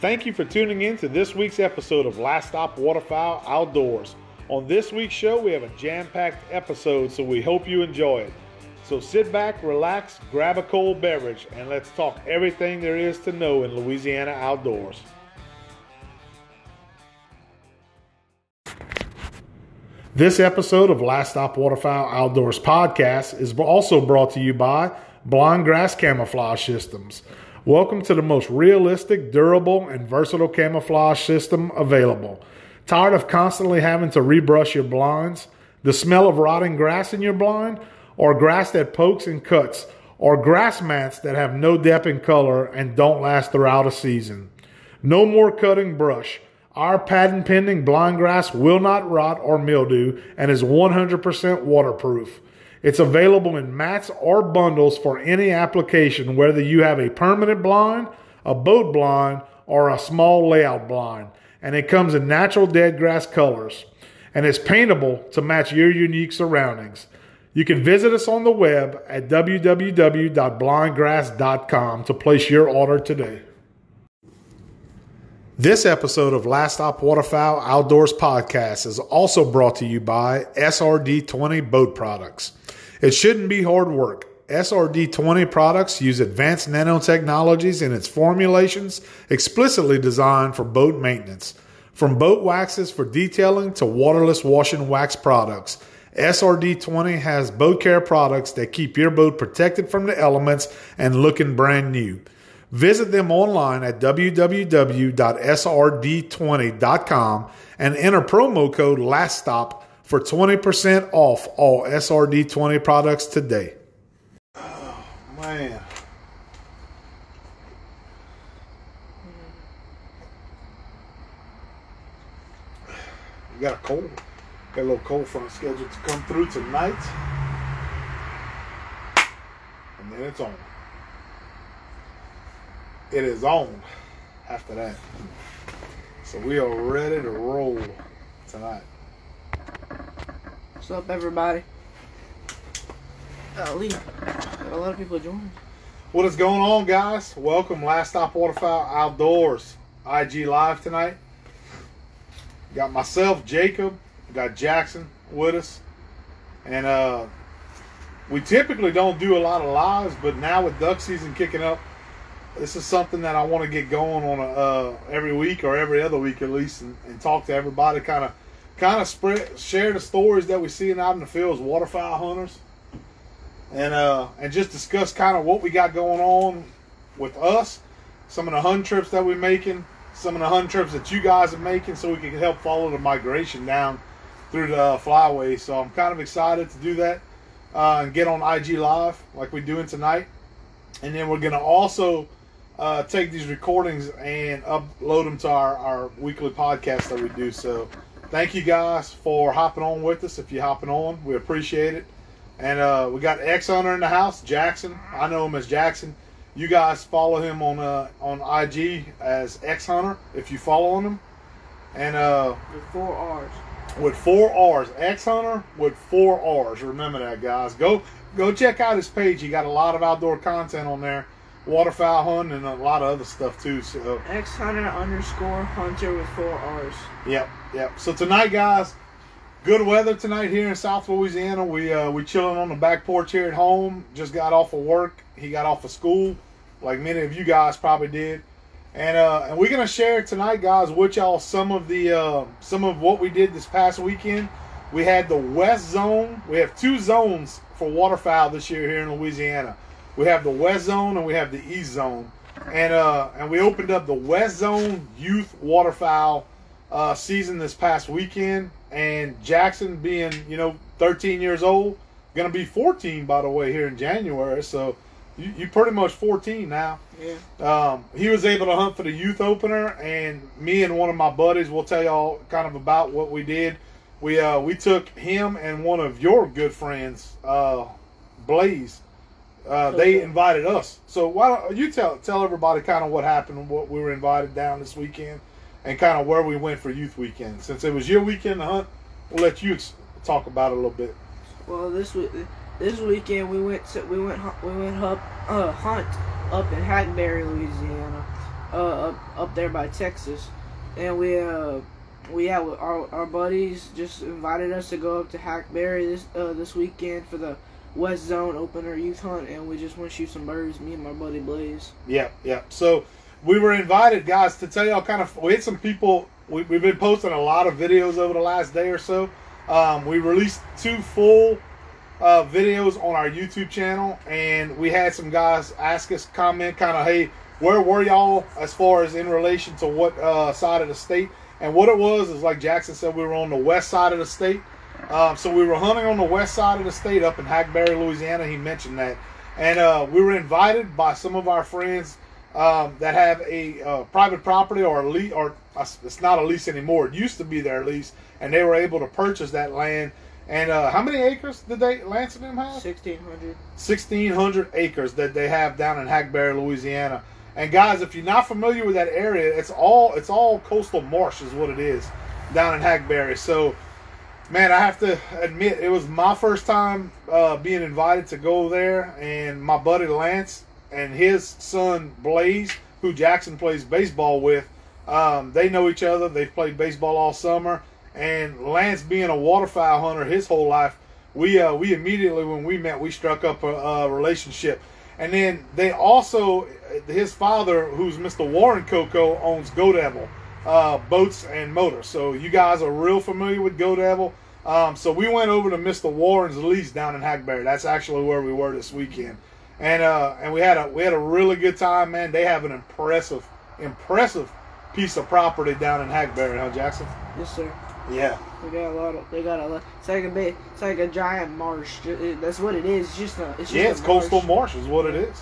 Thank you for tuning in to this week's episode of Last Stop Waterfowl Outdoors. On this week's show, we have a jam packed episode, so we hope you enjoy it. So sit back, relax, grab a cold beverage, and let's talk everything there is to know in Louisiana outdoors. This episode of Last Stop Waterfowl Outdoors podcast is also brought to you by Blind Grass Camouflage Systems. Welcome to the most realistic, durable, and versatile camouflage system available. Tired of constantly having to rebrush your blinds? The smell of rotting grass in your blind? Or grass that pokes and cuts? Or grass mats that have no depth in color and don't last throughout a season? No more cutting brush. Our patent pending blind grass will not rot or mildew and is 100% waterproof. It's available in mats or bundles for any application, whether you have a permanent blind, a boat blind, or a small layout blind. And it comes in natural dead grass colors and is paintable to match your unique surroundings. You can visit us on the web at www.blindgrass.com to place your order today. This episode of Last Stop Waterfowl Outdoors Podcast is also brought to you by SRD20 Boat Products. It shouldn't be hard work. SRD20 products use advanced nanotechnologies in its formulations explicitly designed for boat maintenance. From boat waxes for detailing to waterless wash and wax products, SRD20 has boat care products that keep your boat protected from the elements and looking brand new. Visit them online at www.srd20.com and enter promo code LASTSTOP for 20% off all SRD20 products today. Oh, man. We got a cold, got a little cold front scheduled to come through tonight. And then it's on it is on after that. So we are ready to roll tonight. What's up, everybody? Golly, got a lot of people joining. What is going on, guys? Welcome, Last Stop Waterfowl Outdoors IG Live tonight. Got myself, Jacob, got Jackson with us, and uh, we typically don't do a lot of lives, but now with duck season kicking up, this is something that I want to get going on a, uh, every week or every other week at least, and, and talk to everybody. Kind of, kind of spread, share the stories that we see out in the fields, waterfowl hunters, and uh, and just discuss kind of what we got going on with us, some of the hunt trips that we're making, some of the hunt trips that you guys are making, so we can help follow the migration down through the uh, flyway. So I'm kind of excited to do that uh, and get on IG Live like we're doing tonight, and then we're gonna also uh, take these recordings and upload them to our, our weekly podcast that we do. So thank you guys for hopping on with us. If you're hopping on, we appreciate it. And uh, we got X Hunter in the house, Jackson. I know him as Jackson. You guys follow him on uh, on IG as X Hunter if you follow him. And uh, with four R's. With four R's, X Hunter with four R's. Remember that, guys. Go go check out his page. He got a lot of outdoor content on there waterfowl hunting and a lot of other stuff too. So X Hunter underscore Hunter with four R's. Yep, yep. So tonight, guys, good weather tonight here in South Louisiana. We uh, we chilling on the back porch here at home. Just got off of work. He got off of school, like many of you guys probably did. And uh, and we're gonna share tonight, guys, with y'all some of the uh, some of what we did this past weekend. We had the West Zone. We have two zones for waterfowl this year here in Louisiana. We have the West Zone and we have the East Zone, and uh, and we opened up the West Zone Youth Waterfowl uh, season this past weekend. And Jackson, being you know 13 years old, gonna be 14 by the way here in January. So you you pretty much 14 now. Yeah. Um, he was able to hunt for the youth opener, and me and one of my buddies will tell y'all kind of about what we did. We uh, we took him and one of your good friends, uh, Blaze, uh, they invited us. So why don't you tell tell everybody kind of what happened, what we were invited down this weekend, and kind of where we went for youth weekend. Since it was your weekend to hunt, we'll let you talk about it a little bit. Well, this week this weekend we went to, we went we went up uh, hunt up in Hackberry, Louisiana. Uh, up up there by Texas, and we uh we yeah our our buddies just invited us to go up to Hackberry this uh this weekend for the West Zone opener youth hunt, and we just went shoot some birds. Me and my buddy Blaze. Yep, yep. So we were invited, guys, to tell y'all kind of. We had some people. We, we've been posting a lot of videos over the last day or so. Um, we released two full uh, videos on our YouTube channel, and we had some guys ask us comment, kind of, hey, where were y'all as far as in relation to what uh, side of the state? And what it was is like Jackson said, we were on the west side of the state. Um, so we were hunting on the west side of the state up in Hackberry, Louisiana. He mentioned that, and uh, we were invited by some of our friends um, that have a uh, private property or a lease, or uh, it's not a lease anymore. It used to be their lease, and they were able to purchase that land. And uh, how many acres did they Lance and them have? Sixteen hundred. 1,600 acres that they have down in Hackberry, Louisiana. And guys, if you're not familiar with that area, it's all it's all coastal marsh is what it is down in Hackberry. So, man, I have to admit it was my first time uh, being invited to go there, and my buddy Lance and his son Blaze, who Jackson plays baseball with, um, they know each other. They've played baseball all summer, and Lance being a waterfowl hunter his whole life, we uh, we immediately when we met we struck up a, a relationship. And then they also, his father, who's Mr. Warren Coco, owns Go Devil uh, boats and motors. So you guys are real familiar with Go Devil. Um, so we went over to Mr. Warren's lease down in Hackberry. That's actually where we were this weekend, and uh, and we had a we had a really good time, man. They have an impressive, impressive piece of property down in Hackberry, huh, Jackson? Yes, sir. Yeah. They got a lot of. They got a lot. It's like a big. It's like a giant marsh. It- That's what it is. It's just a. It's just Yeah, a it's coastal marsh. marsh is what it is.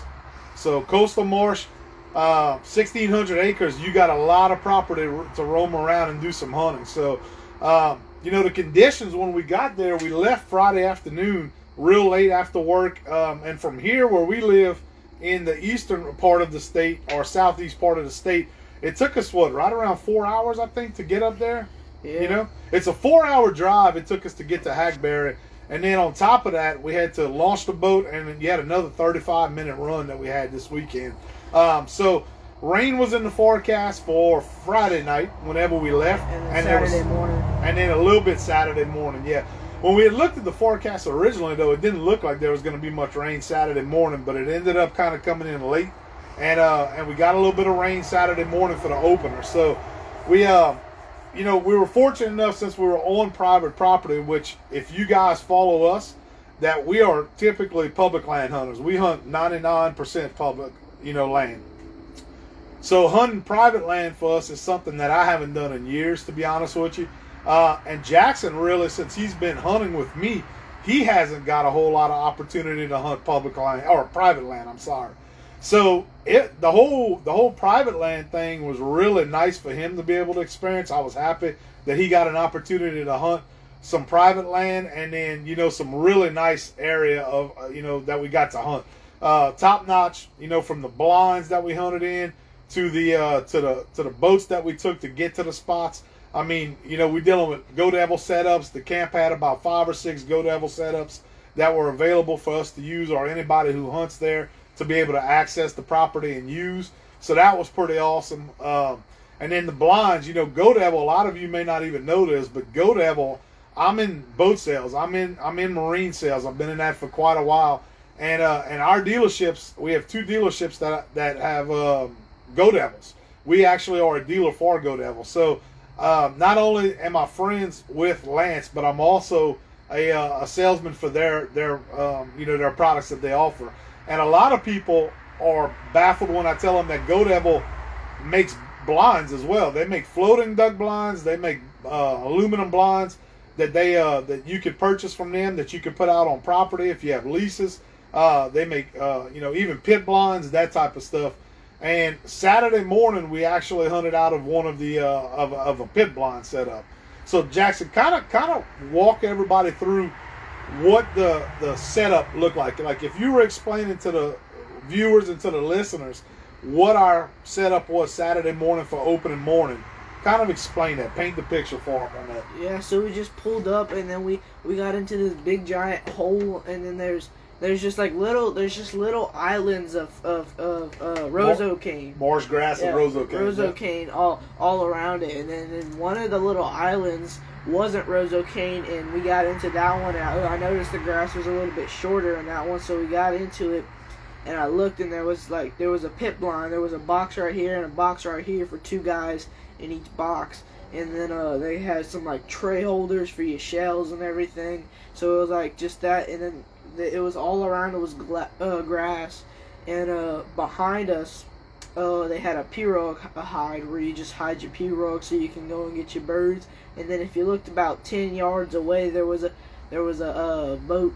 So coastal marsh, uh, sixteen hundred acres. You got a lot of property to roam around and do some hunting. So, um, you know, the conditions when we got there, we left Friday afternoon, real late after work, um, and from here where we live in the eastern part of the state or southeast part of the state, it took us what right around four hours, I think, to get up there. Yeah. You know, it's a four-hour drive. It took us to get to Hackberry, and then on top of that, we had to launch the boat, and yet another 35-minute run that we had this weekend. Um, so rain was in the forecast for Friday night whenever we left, And then was- Saturday morning. and then a little bit Saturday morning. Yeah. When we had looked at the forecast originally, though, it didn't look like there was going to be much rain Saturday morning, but it ended up kind of coming in late, and uh, and we got a little bit of rain Saturday morning for the opener. So we, uh, you know, we were fortunate enough since we were on private property, which if you guys follow us, that we are typically public land hunters. We hunt 99% public, you know, land. So hunting private land for us is something that I haven't done in years, to be honest with you. Uh, and Jackson, really, since he's been hunting with me, he hasn't got a whole lot of opportunity to hunt public land or private land. I'm sorry. So it the whole the whole private land thing was really nice for him to be able to experience. I was happy that he got an opportunity to hunt some private land and then you know some really nice area of uh, you know that we got to hunt. Uh, top notch, you know, from the blinds that we hunted in to the uh, to the to the boats that we took to get to the spots. I mean, you know, we're dealing with Go Devil setups. The camp had about five or six Go Devil setups that were available for us to use, or anybody who hunts there to be able to access the property and use. So that was pretty awesome. Um, and then the blinds, you know, Go Devil. A lot of you may not even know this, but Go Devil. I'm in boat sales. I'm in I'm in marine sales. I've been in that for quite a while. And uh, and our dealerships, we have two dealerships that that have um, Go Devils. We actually are a dealer for Go Devil. So um, not only am I friends with Lance, but I'm also a, uh, a salesman for their their um, you know their products that they offer. And a lot of people are baffled when I tell them that Go Devil makes blinds as well. They make floating duck blinds. They make uh, aluminum blinds that they uh, that you could purchase from them that you could put out on property if you have leases. Uh, they make uh, you know even pit blinds that type of stuff. And Saturday morning we actually hunted out of one of the uh, of, of a pit blind setup. So Jackson, kind of kind of walk everybody through what the the setup looked like. Like if you were explaining to the viewers and to the listeners what our setup was Saturday morning for opening morning, kind of explain that, paint the picture for them on that. Yeah, so we just pulled up and then we we got into this big giant hole and then there's there's just like little there's just little islands of of of uh, roseau cane. Marsh grass and roseau cane. Roseau yeah. cane all all around it, and then in one of the little islands wasn't roseau cane, and we got into that one. And I, I noticed the grass was a little bit shorter in that one, so we got into it. And I looked, and there was like there was a pit blind. There was a box right here and a box right here for two guys in each box. And then uh, they had some like tray holders for your shells and everything. So it was like just that, and then the, it was all around. It was gla- uh, grass, and uh, behind us, uh, they had a pirogue hide where you just hide your pirogue so you can go and get your birds. And then if you looked about ten yards away, there was a there was a uh, boat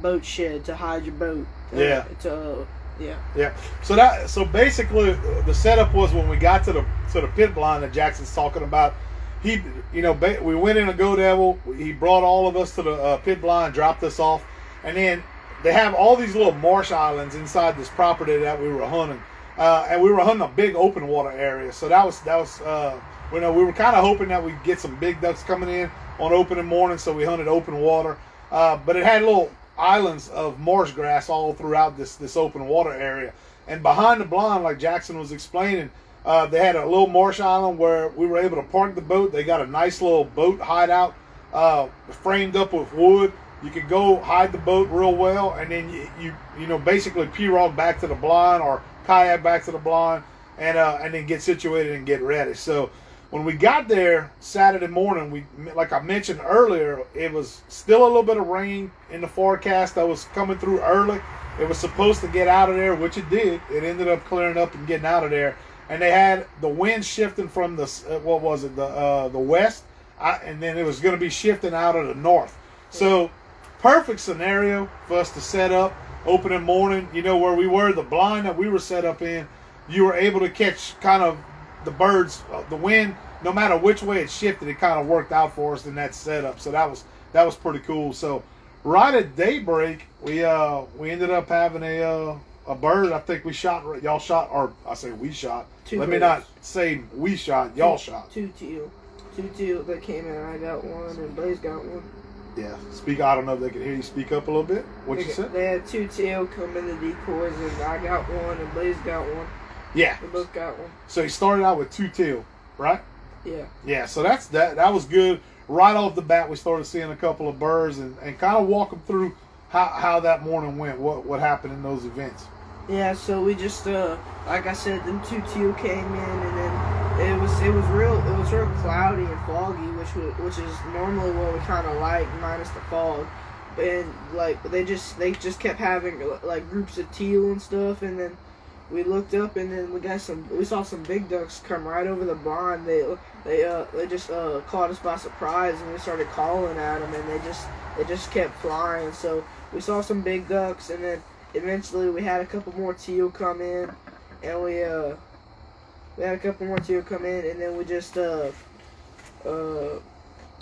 boat shed to hide your boat. Uh, Yeah. To uh, yeah. Yeah. So that so basically uh, the setup was when we got to the to the pit blind that Jackson's talking about. He, you know, ba- we went in a Go Devil. He brought all of us to the uh, pit blind, dropped us off, and then they have all these little marsh islands inside this property that we were hunting, uh, and we were hunting a big open water area. So that was that was, uh, you know, we were kind of hoping that we'd get some big ducks coming in on opening morning. So we hunted open water, uh, but it had little islands of marsh grass all throughout this this open water area. And behind the blind, like Jackson was explaining, uh, they had a little marsh island where we were able to park the boat. They got a nice little boat hideout uh, framed up with wood. You could go hide the boat real well, and then you you, you know basically pirogue back to the blind or kayak back to the blind, and uh, and then get situated and get ready. So when we got there Saturday morning, we like I mentioned earlier, it was still a little bit of rain in the forecast that was coming through early. It was supposed to get out of there, which it did. It ended up clearing up and getting out of there. And they had the wind shifting from the uh, what was it the uh, the west, I, and then it was going to be shifting out of the north. So perfect scenario for us to set up opening morning. You know where we were, the blind that we were set up in. You were able to catch kind of the birds, uh, the wind. No matter which way it shifted, it kind of worked out for us in that setup. So that was that was pretty cool. So right at daybreak, we uh we ended up having a uh, a bird. I think we shot. Y'all shot, or I say we shot. Two Let me not say we shot. Y'all shot. Two teal. Two teal that came in. I got one, and Blaze got one. Yeah. Speak. I don't know if they can hear you. Speak up a little bit. What they, you said? They had two tail come in the decoys, and I got one, and Blaze got one. Yeah. Both got one. So he started out with two tail, right? Yeah. Yeah, so that's that. That was good. Right off the bat, we started seeing a couple of birds and, and kind of walk them through how, how that morning went. What what happened in those events? Yeah, so we just uh like I said, them two teal came in and then it was it was real it was real cloudy and foggy, which was, which is normally what we kind of like minus the fog. And like they just they just kept having like groups of teal and stuff, and then we looked up and then we got some we saw some big ducks come right over the blind. They they uh they just uh caught us by surprise and we started calling at them and they just they just kept flying. So we saw some big ducks and then eventually we had a couple more teal come in and we uh we had a couple more teal come in and then we just uh uh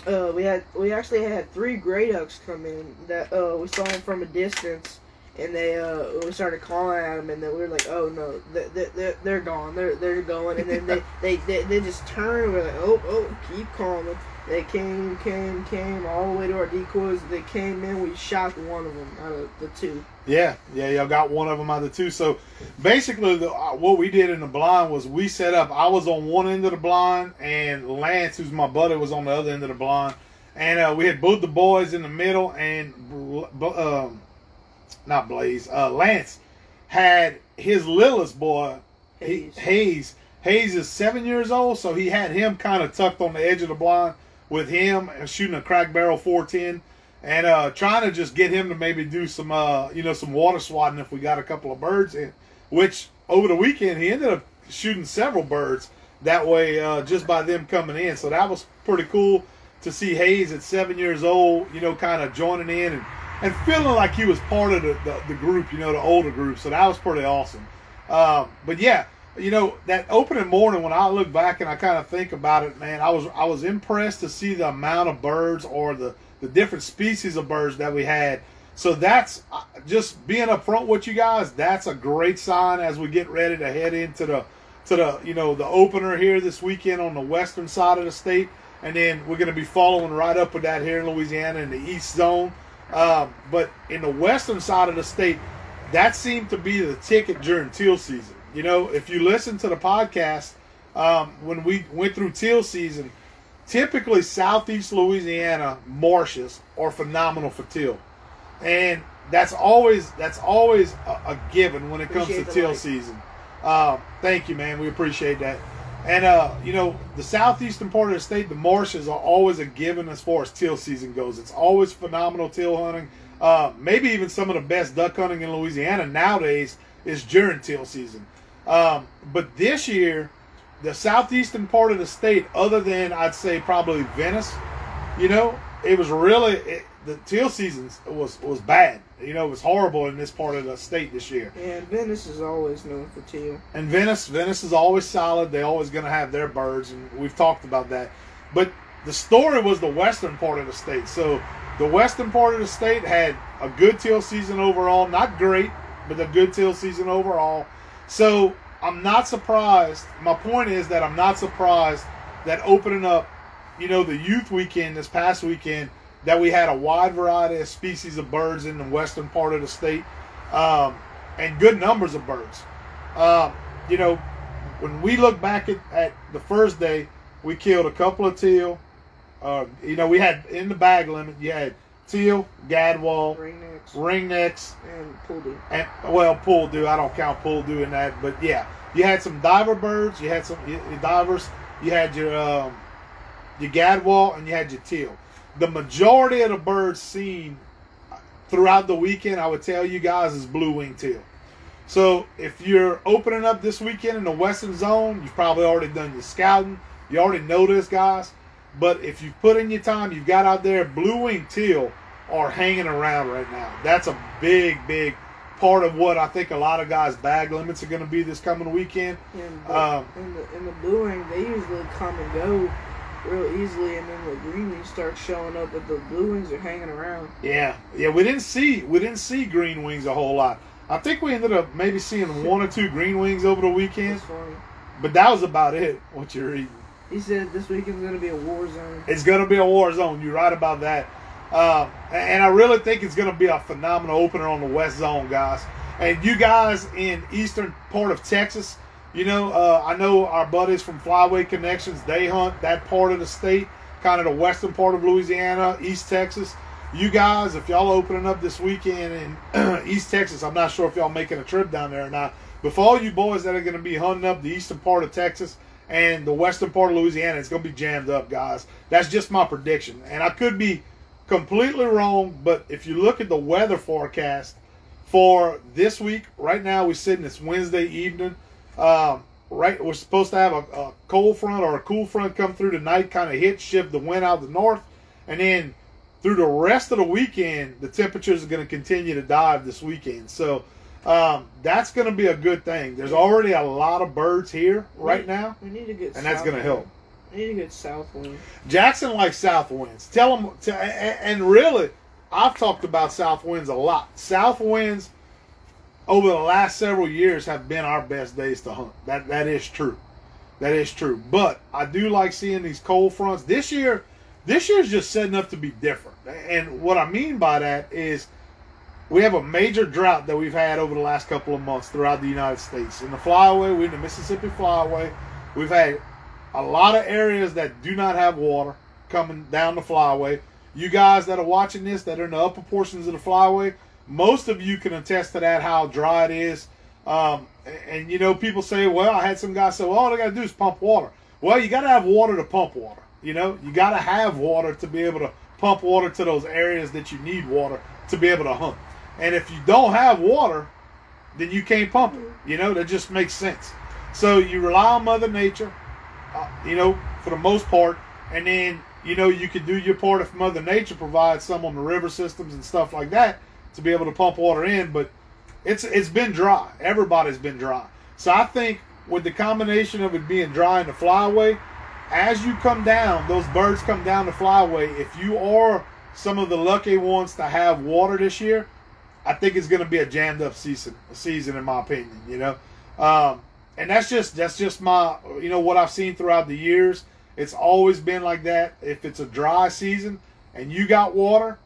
uh we had we actually had three gray ducks come in that uh we saw them from a distance and they uh we started calling at them and then we were like oh no they they they're gone. They're they're going and then they they, they they just turned we're like oh oh keep calling they came came came all the way to our decoys they came in we shot one of them out of the two Yeah, yeah, y'all got one of them out of the two. So basically, the, uh, what we did in the blind was we set up. I was on one end of the blind, and Lance, who's my buddy, was on the other end of the blind, and uh, we had both the boys in the middle, and um, not Blaze, uh, Lance had his littlest boy, Hayes. Hayes. Hayes is seven years old, so he had him kind of tucked on the edge of the blind with him and shooting a crack barrel 410 and uh, trying to just get him to maybe do some, uh, you know, some water swatting if we got a couple of birds in. Which over the weekend he ended up shooting several birds that way uh, just by them coming in. So that was pretty cool to see Hayes at seven years old, you know, kind of joining in and, and feeling like he was part of the, the, the group, you know, the older group. So that was pretty awesome. Uh, but yeah, you know, that opening morning when I look back and I kind of think about it, man, I was I was impressed to see the amount of birds or the the different species of birds that we had. So that's uh, just being upfront with you guys. That's a great sign as we get ready to head into the to the you know the opener here this weekend on the western side of the state, and then we're going to be following right up with that here in Louisiana in the East Zone. Um, but in the western side of the state, that seemed to be the ticket during teal season. You know, if you listen to the podcast um, when we went through teal season, typically southeast Louisiana marshes are phenomenal for teal, and that's always that's always a, a given when it Appreciate comes to teal like. season. Uh, thank you, man. We appreciate that. And uh, you know, the southeastern part of the state, the marshes are always a given as far as teal season goes. It's always phenomenal teal hunting. Uh, maybe even some of the best duck hunting in Louisiana nowadays is during teal season. Um, but this year, the southeastern part of the state, other than I'd say probably Venice, you know, it was really it, the teal season was was bad. You know, it was horrible in this part of the state this year. And Venice is always known for teal. And Venice, Venice is always solid. They're always going to have their birds, and we've talked about that. But the story was the western part of the state. So the western part of the state had a good teal season overall. Not great, but a good teal season overall. So I'm not surprised. My point is that I'm not surprised that opening up, you know, the youth weekend this past weekend, that we had a wide variety of species of birds in the western part of the state, um, and good numbers of birds. Um, you know, when we look back at, at the first day, we killed a couple of teal. Uh, you know, we had in the bag limit, you had teal, gadwall, Ringnecks ringnecks, and poule d'eau. and well, poule d'eau. I don't count poule d'eau in that, but yeah, you had some diver birds. You had some divers. You had your um, your gadwall, and you had your teal. The majority of the birds seen throughout the weekend, I would tell you guys, is blue wing teal. So if you're opening up this weekend in the western zone, you've probably already done your scouting. You already know this, guys. But if you've put in your time, you've got out there, blue wing teal are hanging around right now. That's a big, big part of what I think a lot of guys' bag limits are going to be this coming weekend. And the, Um, in the in the blue ring, they usually come and go real easily, and then the green wings start showing up, but the blue wings are hanging around. Yeah, yeah, we didn't see we didn't see green wings a whole lot. I think we ended up maybe seeing one or two green wings over the weekend, but that was about it. What you're eating. He said this weekend's gonna be a war zone. It's going to be a war zone. You're right about that. Um, and I really think it's going to be a phenomenal opener on the West Zone, guys. And you guys in eastern part of Texas, you know, uh, I know our buddies from Flyway Connections, they hunt that part of the state, kind of the western part of Louisiana, East Texas. You guys, if y'all opening up this weekend in East Texas, I'm not sure if y'all making a trip down there or not. But for all you boys that are going to be hunting up the eastern part of Texas and the western part of Louisiana, it's going to be jammed up, guys. That's just my prediction. And I could be completely wrong, but if you look at the weather forecast for this week, right now we're sitting, it's Wednesday evening. Um, right, we're supposed to have a, a cold front or a cool front come through tonight, kind of hit, shift the wind out of the north. And then through the rest of the weekend, the temperatures are going to continue to dive this weekend. So um, that's going to be a good thing. There's already a lot of birds here right now, We need to get. and that's going to help. We need to get south wind. Jackson likes south winds. Tell him, to, and and really, I've talked about south winds a lot. South winds over the last several years have been our best days to hunt. That that is true. That is true. But I do like seeing these cold fronts this year. This year's just setting up to be different. And what I mean by that is we have a major drought that we've had over the last couple of months throughout the United States. In the flyway, we're in the Mississippi flyway. We've had a lot of areas that do not have water coming down the flyway. You guys that are watching this that are in the upper portions of the flyway, most of you can attest to that how dry it is. Um, and, you know, people say, well, I had some guys say, well, all I got to do is pump water. Well, you got to have water to pump water. You know, you got to have water to be able to pump water to those areas that you need water to be able to hunt. And if you don't have water, then you can't pump it. You know, that just makes sense. So you rely on Mother Nature, uh, you know, for the most part, and then you know you can do your part if Mother Nature provides some on the river systems and stuff like that to be able to pump water in. But it's it's been dry. Everybody's been dry. So I think with the combination of it being dry and the flyway, as you come down, those birds come down the flyway. If you are some of the lucky ones to have water this year, I think it's going to be a jammed up season. Season, in my opinion, you know, um, and that's just that's just my you know what I've seen throughout the years. It's always been like that. If it's a dry season and you got water,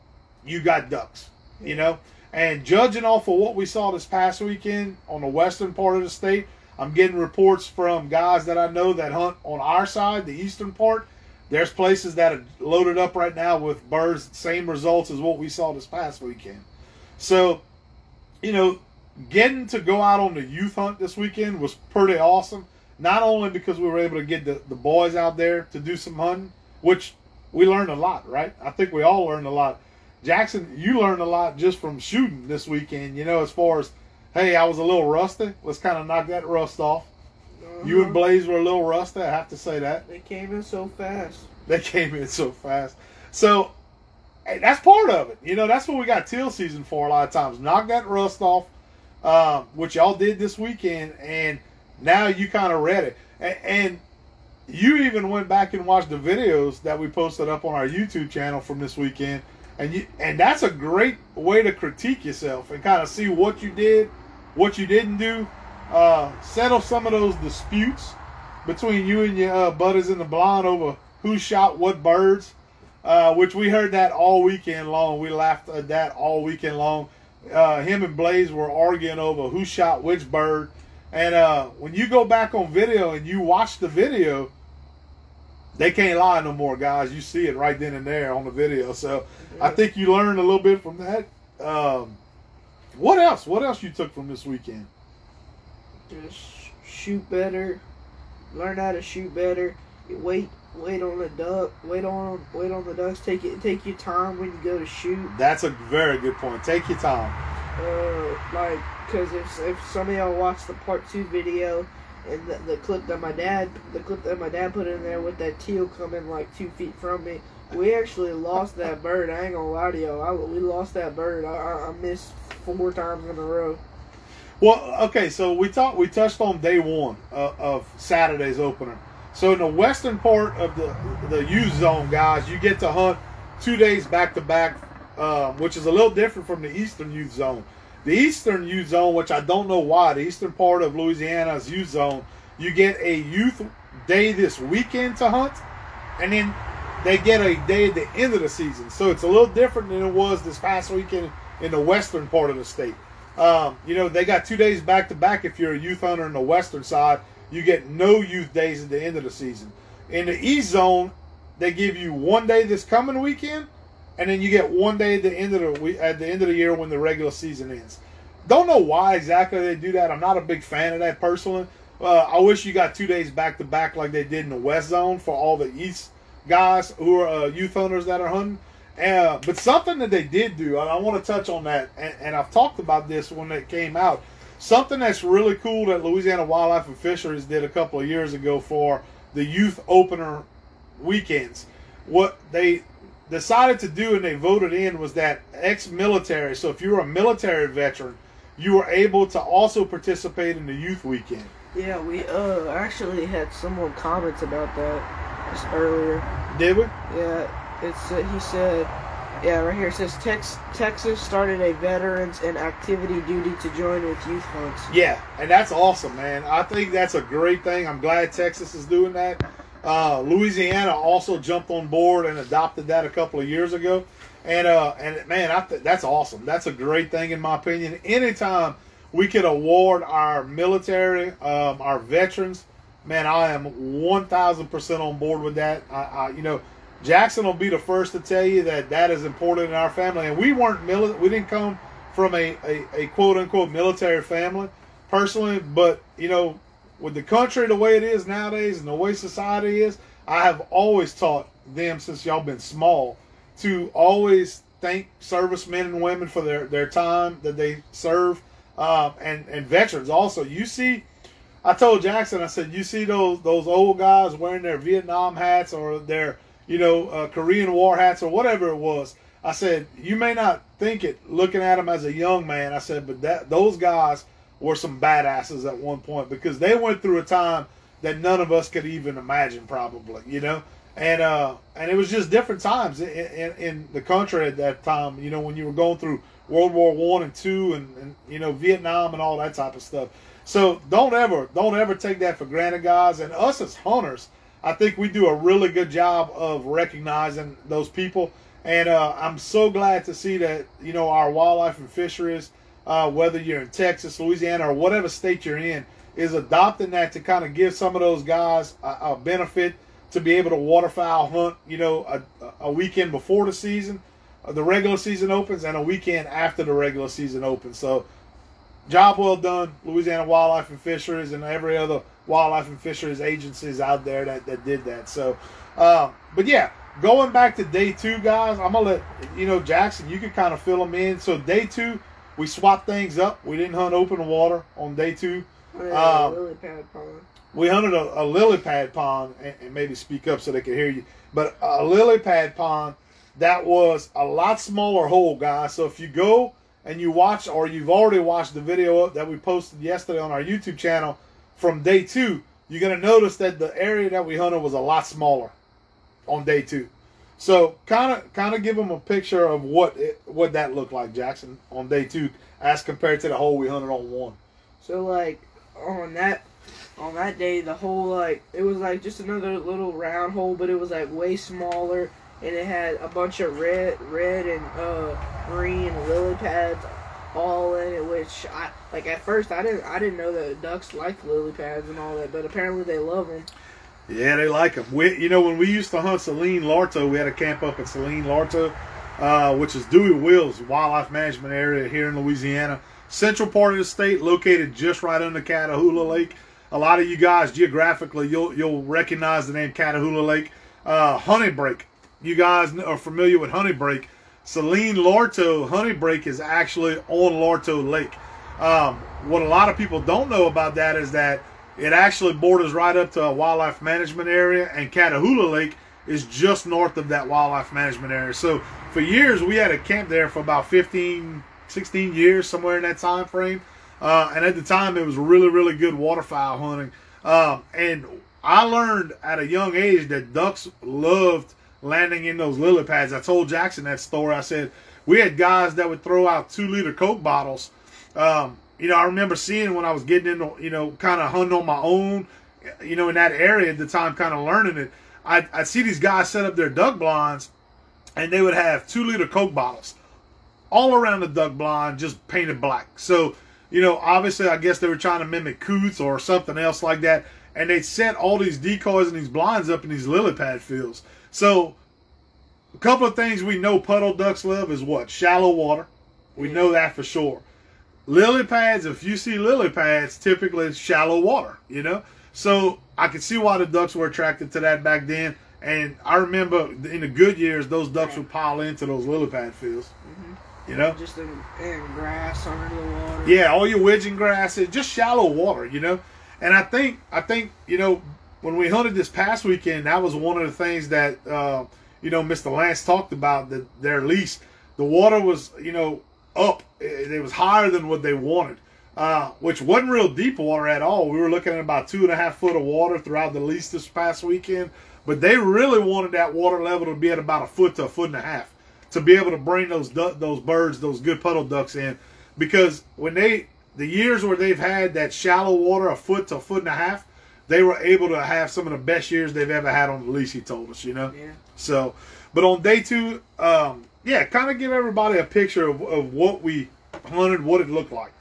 you got ducks. You know, and judging off of what we saw this past weekend on the western part of the state, I'm getting reports from guys that I know that hunt on our side, the eastern part. There's places that are loaded up right now with birds, same results as what we saw this past weekend. So, you know, getting to go out on the youth hunt this weekend was pretty awesome. Not only because we were able to get the, the boys out there to do some hunting, which we learned a lot, right? I think we all learned a lot. Jackson, you learned a lot just from shooting this weekend, you know, as far as, hey, I was a little rusty. Let's kind of knock that rust off. Uh-huh. You and Blaze were a little rusty, I have to say that. They came in so fast. They came in so fast. So, hey, that's part of it. You know, that's what we got till season for a lot of times. Knock that rust off, um, which y'all did this weekend, and now you kind of read it. And, and you even went back and watched the videos that we posted up on our YouTube channel from this weekend, and you and that's a great way to critique yourself and kind of see what you did, what you didn't do, uh, settle some of those disputes between you and your uh, buddies in the blind over who shot what birds, uh, which we heard that all weekend long. We laughed at that all weekend long. Uh, him and Blaze were arguing over who shot which bird. And uh, when you go back on video and you watch the video, they can't lie no more, guys. You see it right then and there on the video. So I think you learned a little bit from that. Um, what else? What else you took from this weekend? Just shoot better. Learn how to shoot better. Wait, wait on the duck. Wait on, wait on the ducks. Take it. Take your time when you go to shoot. That's a very good point. Take your time. Uh, like, cause if if some of y'all watch the part two video, and the, the, clip that my dad the clip that my dad put in there with that teal coming like two feet from me we actually lost that bird i ain't gonna lie to y'all. I, we lost that bird I, I, I, missed four times in a row well okay so we talked we touched on day one uh, of saturday's opener so in the western part of the the youth zone guys you get to hunt two days back to back um, which is a little different from the eastern youth zone the eastern youth zone, which I don't know why, the eastern part of Louisiana's youth zone, you get a youth day this weekend to hunt, and then they get a day at the end of the season. So it's a little different than it was this past weekend in the western part of the state. Um, you know, they got two days back to back. If you're a youth hunter in the western side, you get no youth days at the end of the season. In the east zone, they give you one day this coming weekend, and then you get one day at the end of the at the end of the year when the regular season ends. Don't know why exactly they do that. I'm not a big fan of that personally. Uh, I wish you got two days back to back like they did in the West Zone for all the East guys who are uh, youth hunters that are hunting. Uh, but something that they did do, I, I want to touch on that, and, and, I've talked about this when it came out. Something that's really cool that Louisiana Wildlife and Fisheries did a couple of years ago for the youth opener weekends. What they decided to do and they voted in was that ex-military. So if you're a military veteran, you were able to also participate in the youth weekend. Yeah, we uh actually had someone comments about that just earlier. Did we? Yeah, it's uh, he said. Yeah, right here it says Tex- Texas started a veterans and activity duty to join with youth hunts. Yeah, and that's awesome, man. I think that's a great thing. I'm glad Texas is doing that. Uh, Louisiana also jumped on board and adopted that a couple of years ago, and uh, and man, I th- that's awesome. That's a great thing in my opinion. Anytime we could award our military, um, our veterans, man, I am one thousand percent on board with that. I, I, you know, Jackson will be the first to tell you that that is important in our family, and we weren't mili- we didn't come from a, a, a quote unquote military family personally, but you know with the country the way it is nowadays and the way society is, I have always taught them since y'all been small to always thank servicemen and women for their, their time that they serve uh, and and veterans also. You see, I told Jackson, I said, you see those those old guys wearing their Vietnam hats or their you know uh, Korean War hats or whatever it was. I said, you may not think it looking at him as a young man. I said, but that those guys were some badasses at one point because they went through a time that none of us could even imagine, probably, you know. And uh, and it was just different times in, in, in, the country at that time. You know, when you were going through World War One and two, and, and you know Vietnam and all that type of stuff. So don't ever don't ever take that for granted, guys. And us as hunters, I think we do a really good job of recognizing those people And uh, I'm so glad to see that you know our wildlife and fisheries, uh, whether you're in Texas, Louisiana, or whatever state you're in, is adopting that to kind of give some of those guys a, a benefit to be able to waterfowl hunt. You know, a, a weekend before the season, uh, the regular season opens, and a weekend after the regular season opens. So, job well done, Louisiana Wildlife and Fisheries, and every other wildlife and fisheries agencies out there that, that did that. So, uh, but yeah, going back to day two, guys, I'm gonna let you know Jackson. You can kind of fill them in. So day two, we swapped things up. We didn't hunt open water on day two. Uh, um, lily pad pond. We hunted a, a lily pad pond, and, and, maybe speak up so they can hear you. But a lily pad pond that was a lot smaller hole, guys. So if you go and you watch, or you've already watched the video that we posted yesterday on our YouTube channel from day two, you're gonna notice that the area that we hunted was a lot smaller on day two. So kind of kind of give them a picture of what it, what that looked like, Jackson, on day two, as compared to the hole we hunted on one. So like on that on that day, the hole like it was like just another little round hole, but it was like way smaller, and it had a bunch of red red and uh, green lily pads all in it. Which I like at first I didn't I didn't know that ducks like lily pads and all that, but apparently they love them. Yeah, they like them. We, you know, when we used to hunt Saline Larto, we had a camp up at Saline Larto, uh, which is Dewey Wills Wildlife Management Area here in Louisiana. Central part of the state, located just right under Catahoula Lake. A lot of you guys geographically, you'll you'll recognize the name Catahoula Lake. Uh, honey Brake. You guys are familiar with Honey Brake. Saline Larto Honey Brake is actually on Larto Lake. Um, what a lot of people don't know about that is that it actually borders right up to a wildlife management area, and Catahoula Lake is just north of that wildlife management area. So for years, we had a camp there for about 15, 16 years, somewhere in that time frame. Uh, and at the time, it was really, really good waterfowl hunting. Um, and I learned at a young age that ducks loved landing in those lily pads. I told Jackson that story. I said we had guys that would throw out two liter Coke bottles um, you know, I remember seeing when I was getting into, you know, kind of hunting on my own, you know, in that area at the time, kind of learning it. I'd, I'd see these guys set up their duck blinds, and they would have two liter Coke bottles all around the duck blind, just painted black. So, you know, obviously, I guess they were trying to mimic coots or something else like that. And they'd set all these decoys and these blinds up in these lily pad fields. So, a couple of things we know puddle ducks love is what? Shallow water. We know that for sure lily pads, if you see lily pads, typically it's shallow water, you know? So I can see why the ducks were attracted to that back then. And I remember in the good years, those ducks would pile into those lily pad fields. Mm-hmm. You know? Just in, in grass under the water. Yeah, all your widgeon grass, just shallow water, you know? And I think, I think, you know, when we hunted this past weekend, that was one of the things that, uh, you know, Mr. Lance talked about, that their lease, the water was, you know, up. It was higher than what they wanted, uh, which wasn't real deep water at all. We were looking at about two and a half foot of water throughout the lease this past weekend, but they really wanted that water level to be at about a foot to a foot and a half to be able to bring those those birds, those good puddle ducks in, because when they the years where they've had that shallow water, a foot to a foot and a half, they were able to have some of the best years they've ever had on the lease. He told us, you know. Yeah. So, but on day two, um, yeah, kind of give everybody a picture of, of what we hunted, what it looked like.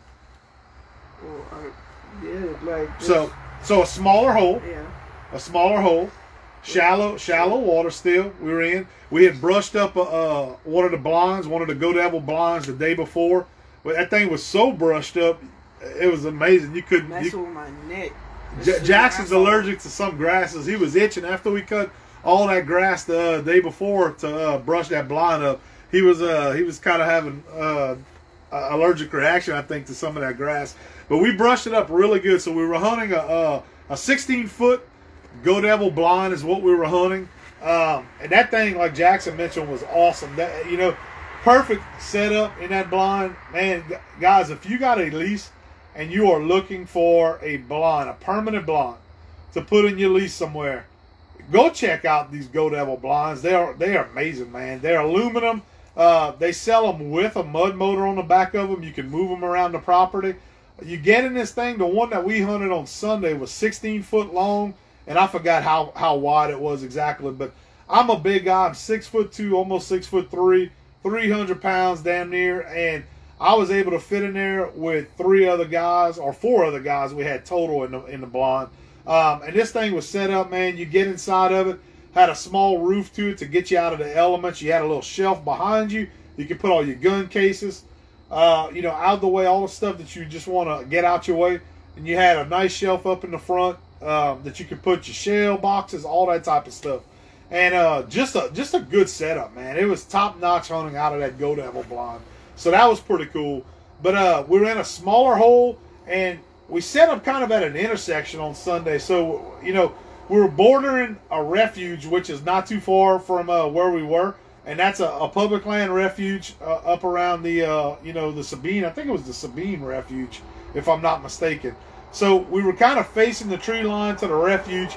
Well, I, yeah, like so. So a smaller hole. Yeah. A smaller hole. Shallow, shallow water. Still, we were in. We had brushed up uh, one of the blinds, one of the Go Devil blinds, the day before. But that thing was so brushed up, it was amazing. You couldn't. Mess you, with my neck. J- Jackson's allergic to some grasses. He was itching after we cut all that grass the uh, day before to uh, brush that blind up he was uh he was kind of having uh allergic reaction I think to some of that grass. But we brushed it up really good. So we were hunting a a, a 16 foot Go Devil blind is what we were hunting. Um, and that thing, like Jackson mentioned, was awesome. That you know, perfect setup in that blind. Man, guys, if you got at lease and you are looking for a blind, a permanent blind to put in your lease somewhere, go check out these Go Devil blinds. They are they are amazing, man. They're aluminum. Uh, they sell them with a mud motor on the back of them. You can move them around the property. You get in this thing. The one that we hunted on Sunday was 16 foot long, and I forgot how how wide it was exactly, but I'm a big guy. I'm six foot two, almost six foot three, 300 pounds damn near. And I was able to fit in there with three other guys or four other guys we had total in the, in the blind. Um, and this thing was set up, man. You get inside of it, had a small roof to it to get you out of the elements. You had a little shelf behind you. You could put all your gun cases, uh, you know, out of the way, all the stuff that you just want to get out your way. And you had a nice shelf up in the front um, that you could put your shell boxes, all that type of stuff. And uh, just a just a good setup, man. It was top notch hunting out of that Go Devil blind, so that was pretty cool. But uh, we were in a smaller hole, and we set up kind of at an intersection on Sunday. So you know we were bordering a refuge, which is not too far from uh, where we were, and that's a, a public land refuge uh, up around the uh, you know the Sabine. I think it was the Sabine Refuge, if I'm not mistaken. So we were kind of facing the tree line to the refuge.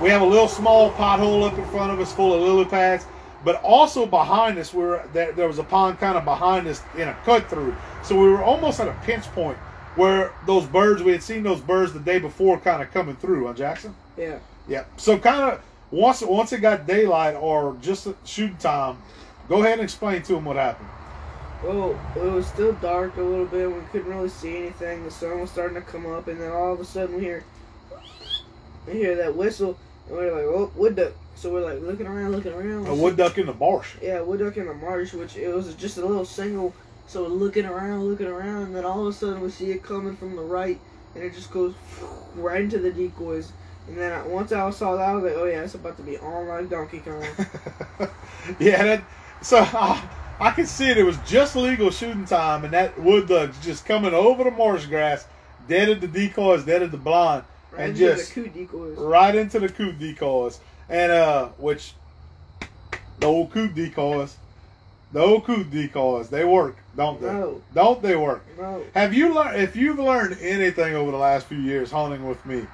We have a little small pothole up in front of us full of lily pads, but also behind us, we were, there, there was a pond kind of behind us in a cut through. So we were almost at a pinch point where those birds, we had seen those birds the day before kind of coming through, huh, Jackson? Yeah. Yeah. So kind of once once it got daylight or just shooting time, go ahead and explain to them what happened. Well, it was still dark a little bit. We couldn't really see anything. The sun was starting to come up, and then all of a sudden we hear we hear that whistle, and we're like, "Oh, wood duck!" So we're like looking around, looking around. A wood duck in the marsh. Yeah, wood duck in the marsh, which it was just a little single. So we're looking around, looking around, and then all of a sudden we see it coming from the right, and it just goes right into the decoys. And then I, once I saw that, I was like, "Oh yeah, it's about to be on like Donkey Kong." yeah, that, so uh, I could see it. It was just legal shooting time, and that wood duck just coming over the marsh grass, dead at the decoys, dead at the blind, right and into just the coot decoys. right into the coot decoys, and uh, which the old coot decoys, the old coot decoys, they work, don't they? No, Don't they work? no. Have you learned? If you've learned anything over the last few years hunting with me,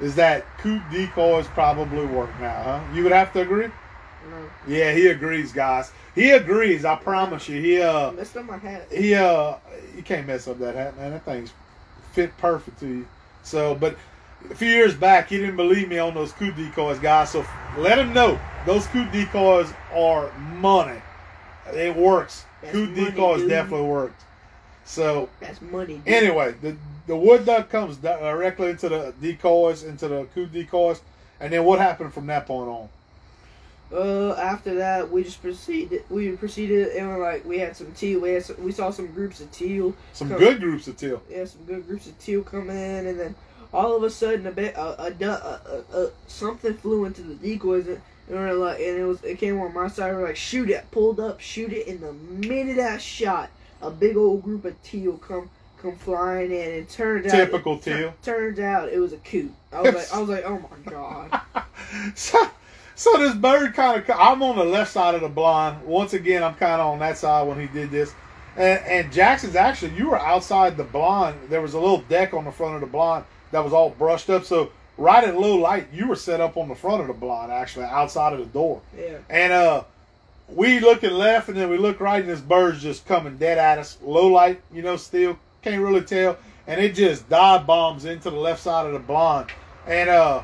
is that coot decoys probably work now? Huh? You would have to agree. No. Yeah, he agrees, guys. He agrees. I promise you. He uh, messed up my hat. he uh, you can't mess up that hat, man. That thing's fit perfect to you. So, but a few years back, he didn't believe me on those coot decoys, guys. So let him know those coot decoys are money. It works. That's coot money, decoys dude. definitely worked. So That's money. Dude. anyway, the the wood duck comes directly into the decoys, into the coot decoys, and then what happened from that point on? Uh, after that, we just proceeded. We proceeded, and we're like, we had some teal. We had some, we saw some groups of teal. Some Come- good groups of teal. Yeah, some good groups of teal coming in, and then all of a sudden, a bit, a, a, a, a, something flew into the decoys, and, and we're like, and it was, it came on my side. We're like, shoot it, pulled up, shoot it, and the minute I shot, a big old group of teal come come flying in, and it turned out Typical it, teal. Turns out it was a coot. I was like, I was like, oh my god. so, so this bird kind of. I'm on the left side of the blind. Once again, I'm kind of on that side when he did this. And, and Jackson's actually, you were outside the blind. There was a little deck on the front of the blind that was all brushed up. So right at low light, you were set up on the front of the blind, actually outside of the door. Yeah. And uh, we looking left, and then we look right, and this bird's just coming dead at us. Low light, you know, still can't really tell, and it just dive bombs into the left side of the blind. And uh,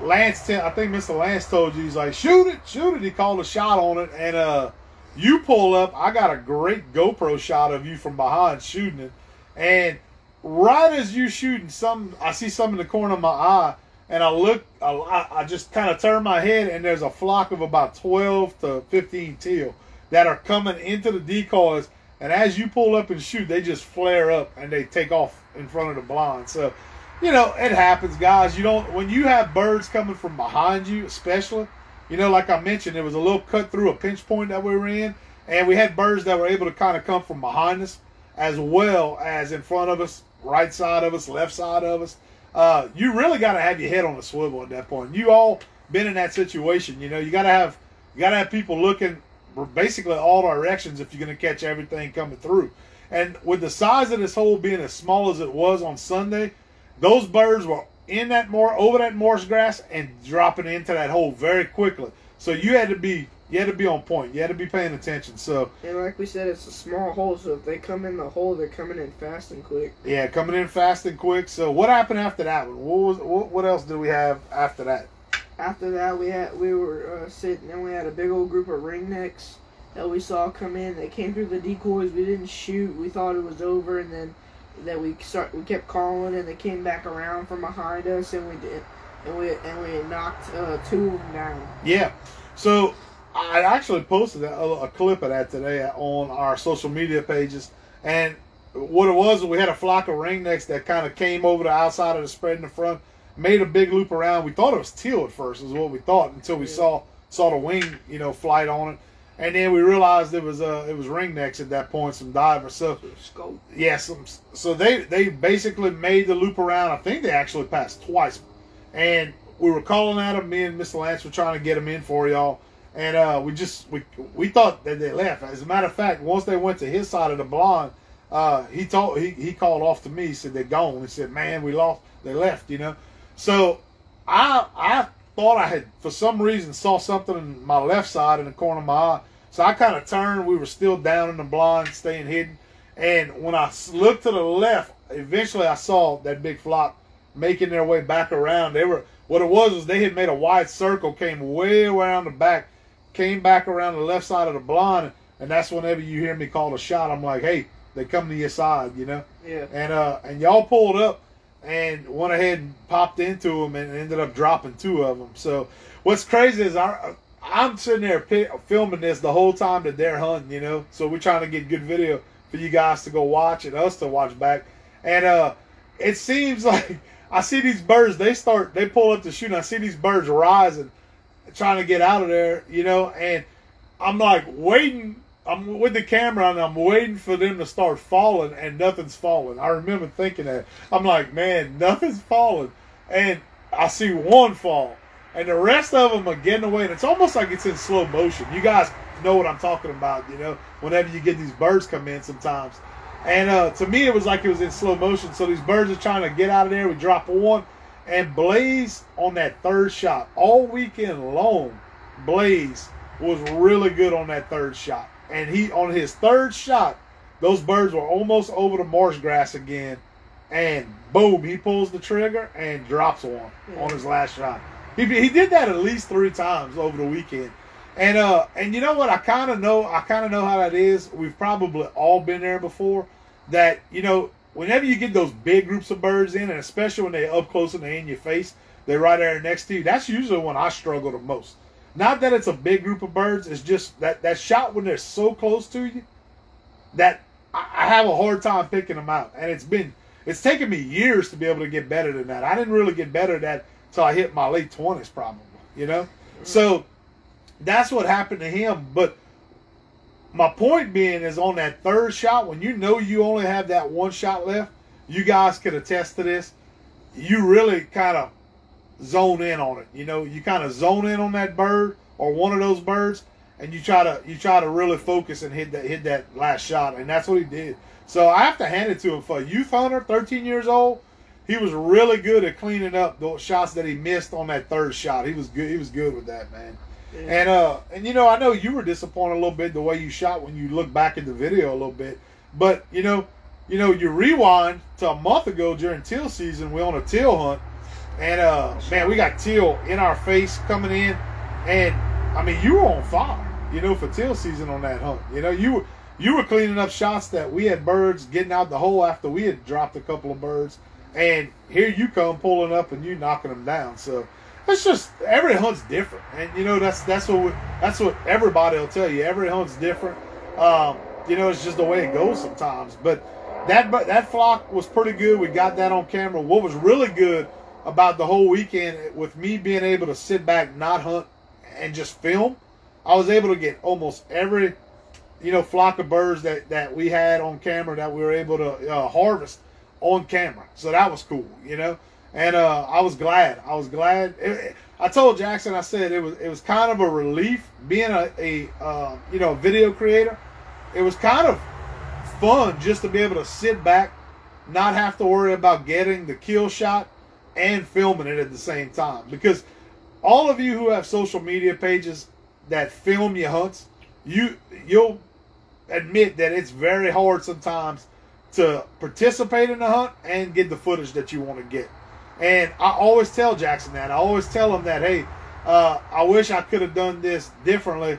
Lance, t- I think Mr. Lance told you he's like, shoot it, shoot it. He called a shot on it, and uh, you pull up. I got a great GoPro shot of you from behind shooting it, and right as you shooting, some I see some in the corner of my eye, and I look, I, I just kind of turn my head, and there's a flock of about twelve to fifteen teal that are coming into the decoys. And as you pull up and shoot, they just flare up and they take off in front of the blind. So, you know, it happens, guys. You don't when you have birds coming from behind you, especially. You know, like I mentioned, there was a little cut through a pinch point that we were in, and we had birds that were able to kind of come from behind us as well as in front of us, right side of us, left side of us. Uh, you really got to have your head on a swivel at that point. You all been in that situation. You know, you got to have you got to have people looking basically all directions if you're going to catch everything coming through. And with the size of this hole being as small as it was on Sunday, those birds were in that more over that marsh grass and dropping into that hole very quickly. So you had to be you had to be on point. You had to be paying attention. So And like we said, it's a small hole, so if they come in the hole, they're coming in fast and quick. yeah, coming in fast and quick. So what happened after that one? What was what, what else did we have after that? after that, we had we were uh, sitting and we had a big old group of ringnecks that we saw come in. They came through the decoys. We didn't shoot. We thought it was over, and then that we start we kept calling, and they came back around from behind us, and we did, and we and we knocked uh, two of them down. Yeah. So I actually posted a, a clip of that today on our social media pages, and what it was, we had a flock of ringnecks that kind of came over the outside of the spread in the front, made a big loop around. We thought it was teal at first, is what we thought, until we Yeah. saw saw the wing, you know, flight on it, and then we realized it was uh it was ringnecks at that point, some divers. So Scaup. yeah, some, so they they basically made the loop around. I think they actually passed twice, and we were calling at them. Me and Mr. Lance were trying to get them in for y'all, and uh, we just we we thought that they left. As a matter of fact, once they went to his side of the blonde, uh, he told he he called off to me. He said they're gone. He said, "Man, we lost. They left." You know, so I I thought I had for some reason saw something in my left side in the corner of my eye. So I kind of turned. We were still down in the blind, staying hidden. And when I looked to the left, eventually I saw that big flock making their way back around. They were what it was was they had made a wide circle, came way around the back, came back around the left side of the blind, and that's whenever you hear me call a shot, I'm like, hey, they come to your side, you know. Yeah. And uh, and y'all pulled up and went ahead and popped into them and ended up dropping two of them. So what's crazy is I, I'm sitting there filming this the whole time that they're hunting, you know. So we're trying to get good video for you guys to go watch and us to watch back. And uh, it seems like I see these birds. They start. They pull up to shoot. And I see these birds rising, trying to get out of there, you know. And I'm like waiting. I'm with the camera and I'm waiting for them to start falling, and nothing's falling. I remember thinking that. I'm like, man, nothing's falling, and I see one fall, and the rest of them are getting away, and it's almost like it's in slow motion. You guys know what I'm talking about, you know. Whenever you get these birds come in, sometimes, and uh, to me, it was like it was in slow motion. So these birds are trying to get out of there. We drop one, and Blaze on that third shot all weekend long. Blaze was really good on that third shot. And he on his third shot, those birds were almost over the marsh grass again. And boom, he pulls the trigger and drops one Yeah. on his last shot. He, he did that at least three times over the weekend. And uh and you know what? I kind of know I kind of know how that is. We've probably all been there before. That you know, whenever you get those big groups of birds in, and especially when they're up close and they're in your face, they're right there next to you. That's usually when I struggle the most. Not that it's a big group of birds. It's just that that shot when they're so close to you, that I, have a hard time picking them out. And it's been it's taken me years to be able to get better than that. I didn't really get better at that until I hit my late twenties, probably. You know, so that's what happened to him. But my point being is on that third shot, when you know you only have that one shot left, you guys could attest to this. You really kind of zone in on it. You know, you kind of zone in on that bird or one of those birds, and you try to you try to really focus and hit that hit that last shot, and that's what he did. So I have to hand it to him for a youth hunter, 13 years old. He was really good at cleaning up those shots that he missed on that third shot. He was good. He was good with that, man. And uh, and you know, I know you were disappointed a little bit the way you shot when you look back at the video a little bit, but you know, you know, you rewind to a month ago during teal season, we on a teal hunt, and uh, man, we got teal in our face coming in, and I mean, you were on fire, you know, for teal season on that hunt. You know, you you were cleaning up shots that we had birds getting out the hole after we had dropped a couple of birds, and here you come pulling up and you knocking them down. So it's just every hunt's different, and you know that's that's what we, that's what everybody will tell you. Every hunt's different. Um, you know, it's just the way it goes sometimes. But that but that flock was pretty good. We got that on camera. What was really good about the whole weekend with me being able to sit back, not hunt, and just film, I was able to get almost every you know flock of birds that that we had on camera that we were able to uh, harvest on camera. So that was cool, you know. And uh, I was glad. I was glad. It- it- I told Jackson, I said it was it was kind of a relief being a, a uh, you know video creator. It was kind of fun just to be able to sit back, not have to worry about getting the kill shot and filming it at the same time. Because all of you who have social media pages that film your hunts, you you'll admit that it's very hard sometimes to participate in the hunt and get the footage that you want to get. And I always tell Jackson that. I always tell him that, hey, Uh, I wish I could have done this differently,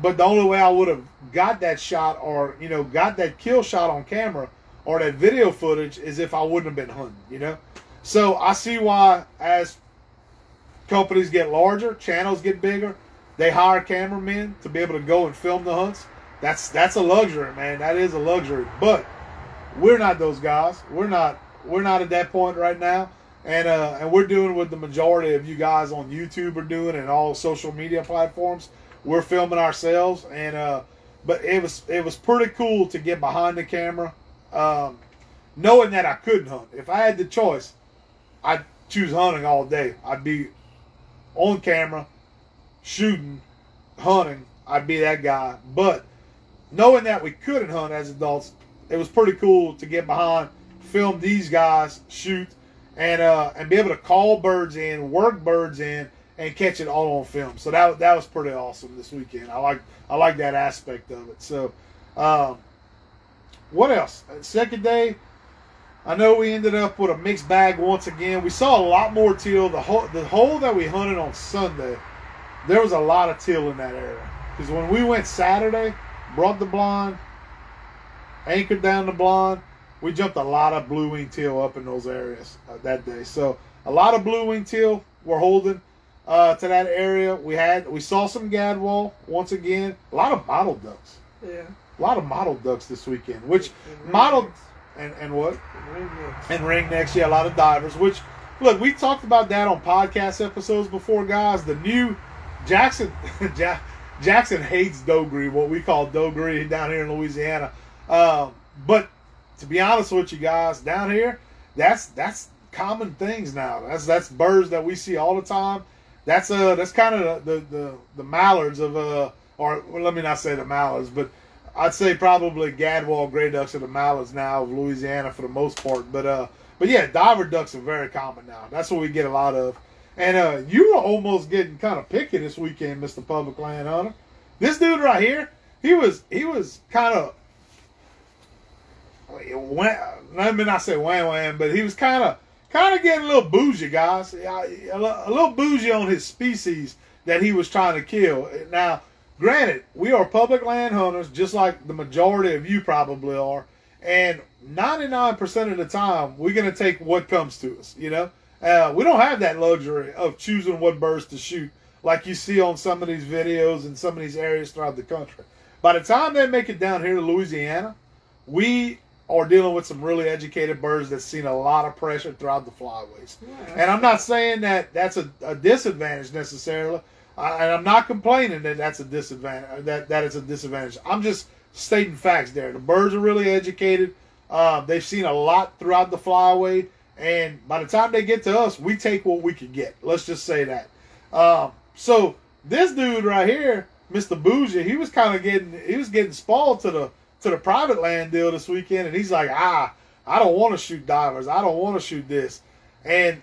but the only way I would have got that shot or you know got that kill shot on camera or that video footage is if I wouldn't have been hunting. You know, so I see why as companies get larger, channels get bigger, they hire cameramen to be able to go and film the hunts. That's that's a luxury, man. That is a luxury. But we're not those guys. We're not we're not at that point right now. And uh, and we're doing what the majority of you guys on YouTube are doing and all social media platforms. We're filming ourselves, and uh, but it was it was pretty cool to get behind the camera, um, knowing that I couldn't hunt. If I had the choice, I'd choose hunting all day. I'd be on camera, shooting, hunting. I'd be that guy. But knowing that we couldn't hunt as adults, it was pretty cool to get behind, film these guys, shoot, and uh, and be able to call birds in, work birds in, and catch it all on film. So that that was pretty awesome this weekend. I like I like that aspect of it. So, um, what else? Second day, I know we ended up with a mixed bag once again. We saw a lot more teal. The hole the hole that we hunted on Sunday, there was a lot of teal in that area. Because when we went Saturday, brought the blind, anchored down the blind we jumped a lot of blue wing teal up in those areas uh, that day. So a lot of blue wing teal were holding uh, to that area. We had we saw some gadwall once again. A lot of mottled ducks. Yeah. A lot of mottled ducks this weekend. Which and mottled and and what? And ringnecks. Yeah, a lot of divers. Which look, we talked about that on podcast episodes before, guys. The new Jackson Jackson hates dos gris, what we call dos gris down here in Louisiana. Uh, but to be honest with you guys, down here, that's that's common things now. That's that's birds that we see all the time. That's uh that's kind of the, the the mallards of uh or well, let me not say the mallards, but I'd say probably gadwall gray ducks are the mallards now of Louisiana for the most part. But uh but yeah, diver ducks are very common now. That's what we get a lot of. And uh you were almost getting kind of picky this weekend, Mr. Public Land Hunter. This dude right here, he was he was kind of let me not say wham wham, but he was kind of kind of getting a little bougie, guys. A little bougie on his species that he was trying to kill. Now, granted, we are public land hunters, just like the majority of you probably are, and 99% of the time, we're going to take what comes to us, you know? Uh, we don't have that luxury of choosing what birds to shoot like you see on some of these videos in some of these areas throughout the country. By the time they make it down here to Louisiana, we are dealing with some really educated birds that's seen a lot of pressure throughout the flyways. Yeah. And I'm not saying that that's a, a disadvantage necessarily, uh, and I'm not complaining that that's a disadvantage. That that is a disadvantage. I'm just stating facts. There, the birds are really educated. Uh, they've seen a lot throughout the flyway, and by the time they get to us, we take what we can get. Let's just say that. Um, so this dude right here, Mr. Bougie, he was kind of getting he was getting spoiled to the to the private land deal this weekend, and he's like, ah, I don't want to shoot divers. I don't want to shoot this. And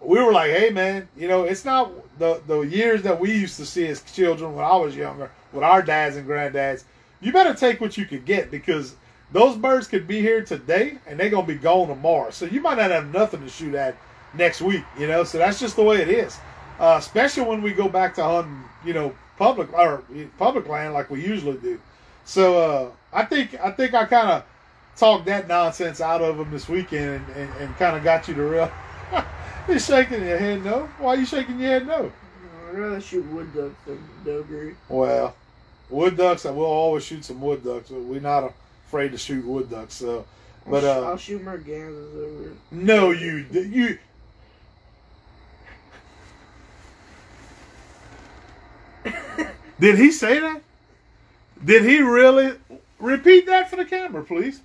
we were like, hey, man, you know, it's not the, the years that we used to see as children when I was younger with our dads and granddads. You better take what you could get because those birds could be here today and they're going to be gone tomorrow. So you might not have nothing to shoot at next week, you know? So that's just the way it is. Uh, especially when we go back to hunting, you know, public or public land like we usually do. So uh, I think I think I kind of talked that nonsense out of him this weekend and, and, and kind of got you to real. You're shaking your head no. Why are you shaking your head no? I'd rather shoot wood ducks than dos gris. Well, wood ducks. I will always shoot some wood ducks. But we're not afraid to shoot wood ducks. So, but uh, I'll shoot mergansers over. No, you you. Did he say that? Did he really repeat that for the camera, please?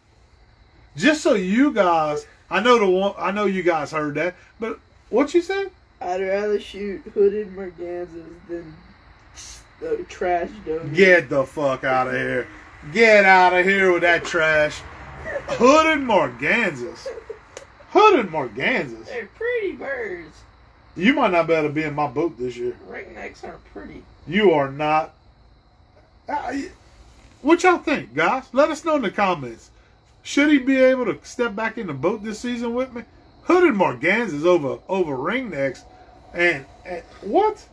Just so you guys, I know the one, I know you guys heard that, but what you said? I'd rather shoot hooded mergansers than the trash dough. Get the fuck out of here! Get out of here with that trash. Hooded mergansers. Hooded mergansers. They're pretty birds. You might not be able to be in my boat this year. Ringnecks are pretty. You are not. I, what y'all think, guys? Let us know in the comments. Should he be able to step back in the boat this season with me? Hooded mergansers over over ringnecks, and, and what?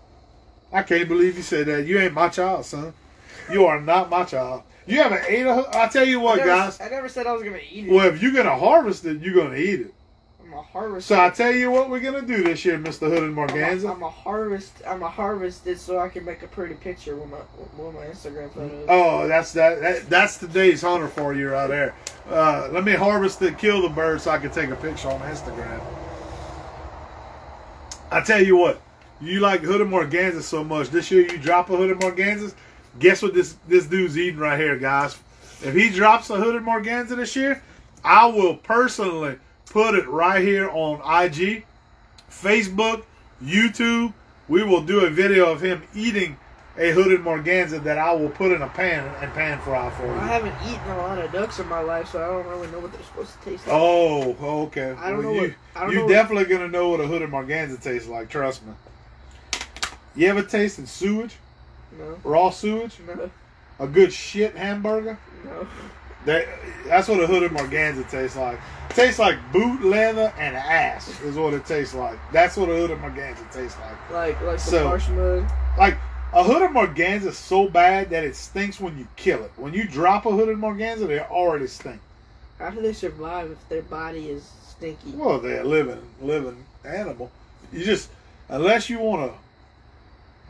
I can't believe you said that. You ain't my child, son. You are not my child. You haven't ate a hood. I tell you I what, never, guys. I never said I was gonna eat it. Well, if you're gonna harvest it, you're gonna eat it. I'm a harvest. So I tell you what we're gonna do this year, Mr. Hood and I'm a, merganser. I'm a harvest. I'm a harvested so I can make a pretty picture with my with my Instagram photos. Oh, that's that, that. That's today's hunter for you right there. Uh, let me harvest it, kill the bird, so I can take a picture on Instagram. I tell you what, you like hooded merganser so much. This year you drop a hooded mergansers. Guess what this this dude's eating right here, guys? If he drops a hooded merganser this year, I will personally put it right here on IG, Facebook, YouTube. We will do a video of him eating a hooded merganser that I will put in a pan and pan fry for you. I haven't eaten a lot of ducks in my life, so I don't really know what they're supposed to taste like. Oh, okay. I don't Well, know you, what- don't you know what- definitely gonna know what a hooded merganser tastes like. Trust me. You ever tasted sewage, No, raw sewage, no, a good shit hamburger? no. That, that's what a hooded merganser tastes like. Tastes like boot leather and ass is what it tastes like. That's what a hooded merganser tastes like. Like like the So- marshmallow. Like a hooded merganser is so bad that it stinks when you kill it. When you drop a hooded merganser, they already stink. How do they survive if their body is stinky? Well, they're a living, living animal. You just, unless you want to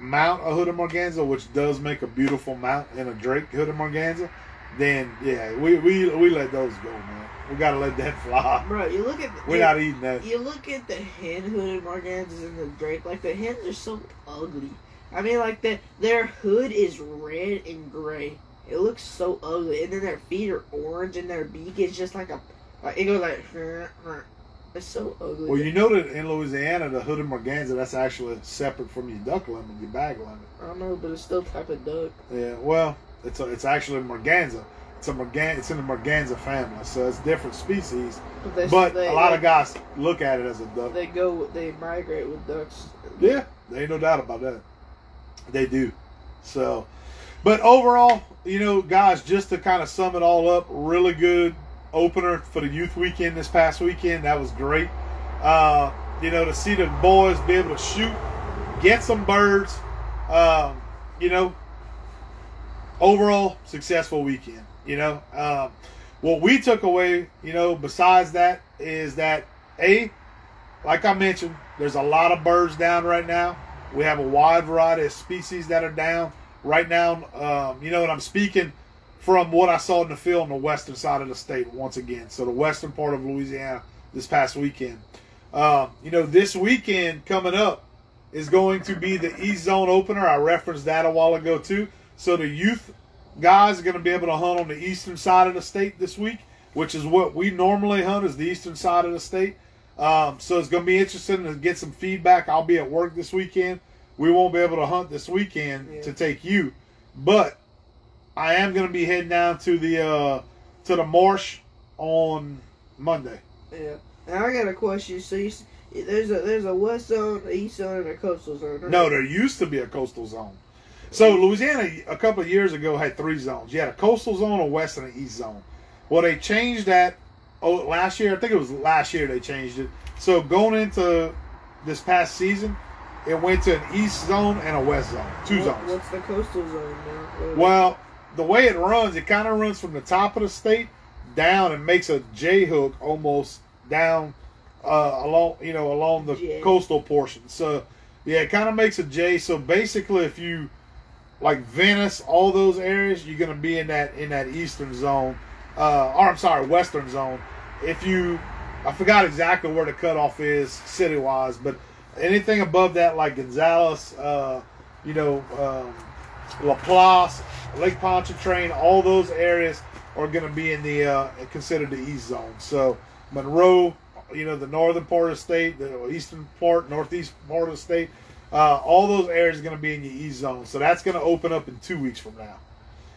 mount a hooded merganser, which does make a beautiful mount in a Drake hooded merganser, then yeah, we we we let those go, man. We gotta let that fly. Bro, you look at the, We're you, not eating that. you look at the hen hooded mergansers and the Drake. Like the hens are so ugly. I mean, like the their hood is red and gray. It looks so ugly, and then their feet are orange, and their beak is just like a. Like, it goes like. It's so ugly. Well, you know that in Louisiana, the hooded merganser that's actually separate from your duck limit, your bag limit. I don't know, but it's still type of duck. Yeah, well, it's a, it's actually merganser. It's a Morgan, it's in the merganser family, so it's different species. But, But they, a lot they, of guys look at it as a duck. They go. They migrate with ducks. Yeah, there ain't no doubt about that. They do. So, but overall, you know, guys, just to kind of sum it all up, really good opener for the youth weekend this past weekend. That was great. Uh, you know, to see the boys be able to shoot, get some birds. Um, you know, overall successful weekend. You know, um, what we took away, you know, besides that is that a, like I mentioned, there's a lot of birds down right now. We have a wide variety of species that are down right now. Um, you know, and I'm speaking from what I saw in the field on the western side of the state once again. So the western part of Louisiana this past weekend. Um, you know, this weekend coming up is going to be the East Zone opener. I referenced that a while ago too. So the youth guys are going to be able to hunt on the eastern side of the state this week, which is what we normally hunt is the eastern side of the state. Um, so it's going to be interesting to get some feedback. I'll be at work this weekend. We won't be able to hunt this weekend Yeah. to take you, but I am going to be heading down to the uh, to the marsh on Monday. Yeah. And I got a question. So you, there's a there's a west zone, east zone, and a coastal zone. right? No, there used to be a coastal zone. So Louisiana a couple of years ago had three zones. You had a coastal zone, a west, and an east zone. Well, they changed that oh, last year. I think it was last year they changed it. So going into this past season, it went to an east zone and a west zone, two What- zones. What's the coastal zone now? Well, the way it runs, it kind of runs from the top of the state down and makes a J hook almost down uh, along, you know, along the J. coastal portion. So, yeah, it kind of makes a J. So basically, if you like Venice, all those areas, you're gonna be in that in that eastern zone, uh, or I'm sorry, western zone. If you, I forgot exactly where the cutoff is city wise, but anything above that, like Gonzales, uh, you know, um, LaPlace, Lake Pontchartrain, all those areas are to be in the uh, considered the east zone. So Monroe, you know, the northern part of the state, the eastern part, northeast part of the state, uh, all those areas are going to be in the E zone, So that's going to open up in two weeks from now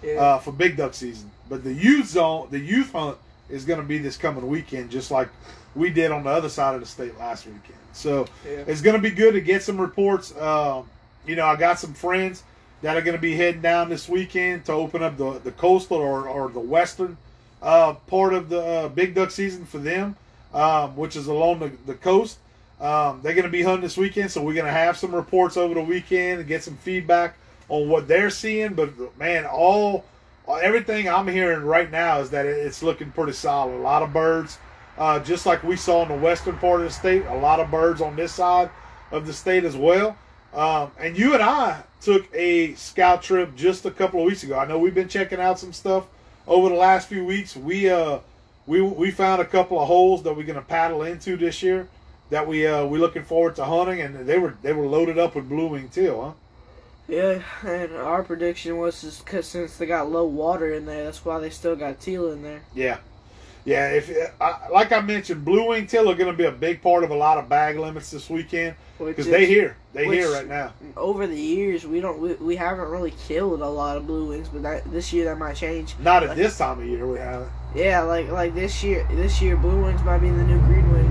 yeah. uh, for big duck season. But the youth zone, the youth hunt is going to be this coming weekend, just like we did on the other side of the state last weekend. So yeah. it's going to be good to get some reports. Um, you know, I got some friends that are going to be heading down this weekend to open up the, the coastal or, or the western uh, part of the uh, big duck season for them, um, which is along the, the coast. Um, they're going to be hunting this weekend, so we're going to have some reports over the weekend and get some feedback on what they're seeing. But man, all everything I'm hearing right now is that it's looking pretty solid. A lot of birds, uh, just like we saw in the western part of the state. A lot of birds on this side of the state as well. Um, and you and I took a scout trip just a couple of weeks ago. I know we've been checking out some stuff over the last few weeks. We uh we we found a couple of holes that we're gonna paddle into this year that we uh we're looking forward to hunting, and they were they were loaded up with blue wing teal, huh? Yeah, and our prediction was just cause since they got low water in there, that's why they still got teal in there. Yeah, yeah. If uh, like I mentioned, blue wing teal are going to be a big part of a lot of bag limits this weekend because they here they here right now. Over the years, we don't we, we haven't really killed a lot of blue wings, but that, this year that might change. Not at like, this time of year, we haven't. Yeah, like like this year, this year blue wings might be the new green wings.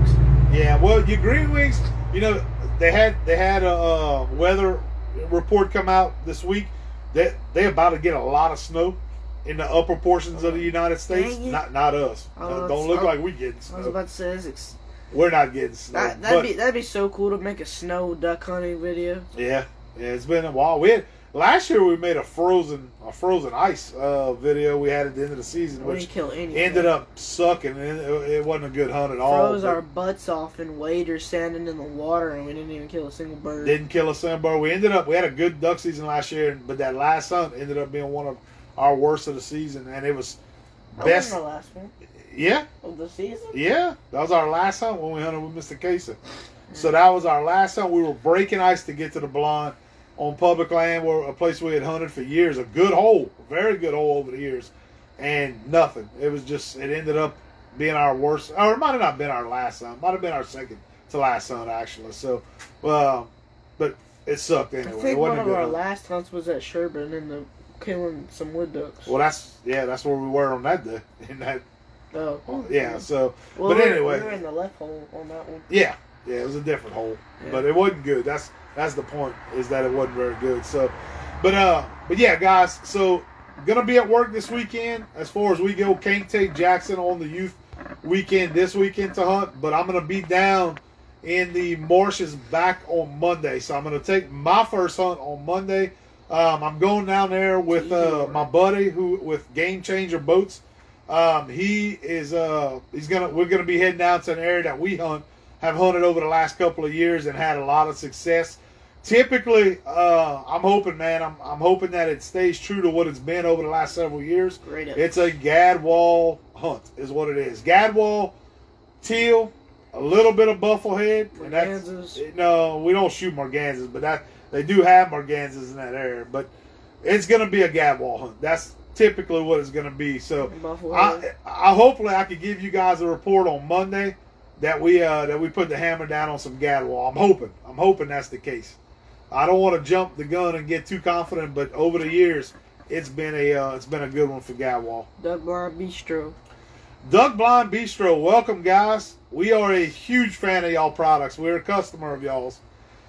Yeah, well, your green wings, you know, they had they had a uh, weather report come out this week that they about to get a lot of snow in the upper portions of the United States. Not not us. Uh, don't look like we getting snow. I was about to say it's, we're not getting snow. That, would be that'd be so cool to make a snow duck hunting video. Yeah, yeah, it's been a while. We had, last year we made a frozen a frozen ice uh, video we had at the end of the season, we which ended up sucking. It, it, wasn't a good hunt at all. Froze our butts off in waders standing in the water, and we didn't even kill a single bird. Didn't kill a single bird. We ended up we had a good duck season last year, but that last hunt ended up being one of our worst of the season, and it was best. Our last one. Yeah. Of the season. Yeah, that was our last hunt when we hunted with Mr. Casey. So that was our last hunt. We were breaking ice to get to the blonde on public land, where a place we had hunted for years. A good hole, a very good hole over the years, and nothing. It was just. It ended up being our worst, or it might have not been our last hunt. Might have been our second to last hunt actually. So, well, but it sucked anyway. I think one of our hunt. last hunts was at Sherburne in the killing some wood ducks. Well, that's yeah, that's where we were on that day. In that. Oh. oh well, yeah. So, well, but anyway, we were in the left hole on that one. Yeah, yeah, it was a different hole, yeah. but it wasn't good. That's that's the point is that it wasn't very good. So, but uh, but yeah, guys. So gonna be at work this weekend. As far as we go, can't take Jackson on the youth weekend this weekend to hunt, but I'm gonna be down in the marshes back on Monday. So I'm gonna take my first hunt on Monday. Um, I'm going down there with uh, my buddy who with Game Changer Boats. Um, he is uh, he's gonna we're gonna be heading down to an area that we hunt have hunted over the last couple of years and had a lot of success. Typically, uh, I'm hoping, man, I'm, I'm hoping that it stays true to what it's been over the last several years. Great it's a gadwall hunt, is what it is. Gadwall, teal, a little bit of bufflehead. Mergansers. No, we don't shoot mergansers, but that they do have mergansers in that area. But it's going to be a gadwall hunt. That's typically what it's going to be. So I, I hopefully I could give you guys a report on Monday that we uh, that we put the hammer down on some gadwall. I'm hoping. I'm hoping that's the case. I don't want to jump the gun and get too confident, but over the years, it's been a uh, it's been a good one for gadwall. Duck Blind Bistro. Duck Blind Bistro, welcome guys. We are a huge fan of y'all products. We're a customer of y'all's.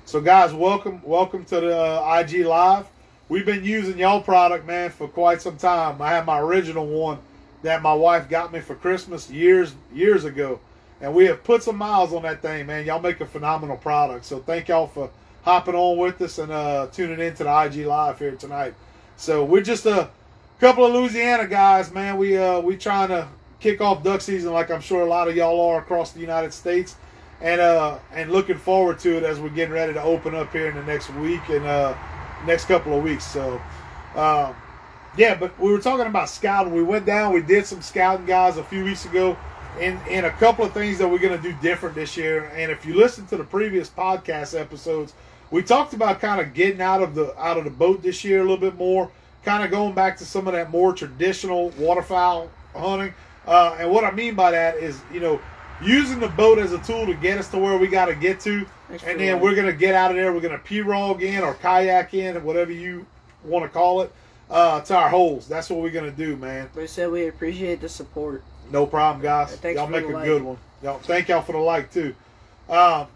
So guys, welcome welcome to the uh, IG Live. We've been using y'all product, man, for quite some time. I had my original one that my wife got me for Christmas years years ago and we have put some miles on that thing, man. Y'all make a phenomenal product. So thank y'all for hopping on with us and uh, tuning into the IG Live here tonight. So we're just a couple of Louisiana guys, man. We uh, we trying to kick off duck season like I'm sure a lot of y'all are across the United States, and uh, and looking forward to it as we're getting ready to open up here in the next week and uh, next couple of weeks. So. Um, yeah, but we were talking about scouting. We went down, we did some scouting guys a few weeks ago and, and a couple of things that we're going to do different this year. And if you listen to the previous podcast episodes, we talked about kind of getting out of the out of the boat this year a little bit more, kind of going back to some of that more traditional waterfowl hunting. Uh, and what I mean by that is, you know, using the boat as a tool to get us to where we got to get to, That's and then we're going to get out of there. We're going to pirogue in or kayak in, whatever you want to call it, uh, to our holes. That's what we're going to do, man. They said we appreciate the support. No problem, guys. Y'all make a like. good one. Y'all thank y'all for the like too. Um,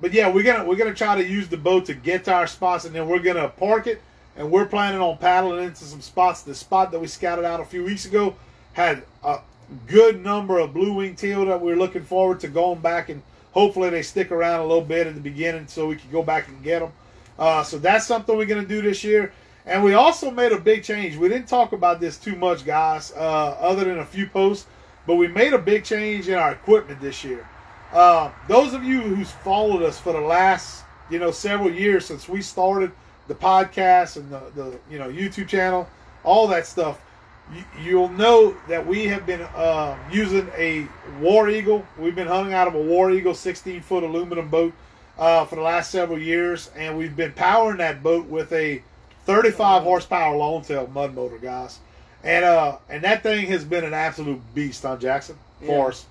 but yeah, we're gonna we're gonna try to use the boat to get to our spots, and then we're gonna park it, and we're planning on paddling into some spots. The spot that we scouted out a few weeks ago had a good number of blue wing teal that we're looking forward to going back and hopefully they stick around a little bit at the beginning so we can go back and get them. Uh, so that's something we're going to do this year. And we also made a big change. We didn't talk about this too much, guys, uh, other than a few posts, but we made a big change in our equipment this year. Uh, those of you who's followed us for the last, you know, several years since we started the podcast and the, the you know YouTube channel, all that stuff, you, will know that we have been uh, using a War Eagle. We've been hung out of a War Eagle 16 foot aluminum boat uh, for the last several years, and we've been powering that boat with a 35 horsepower long tail mud motor, guys. And uh, and that thing has been an absolute beast on Jackson for yeah. us.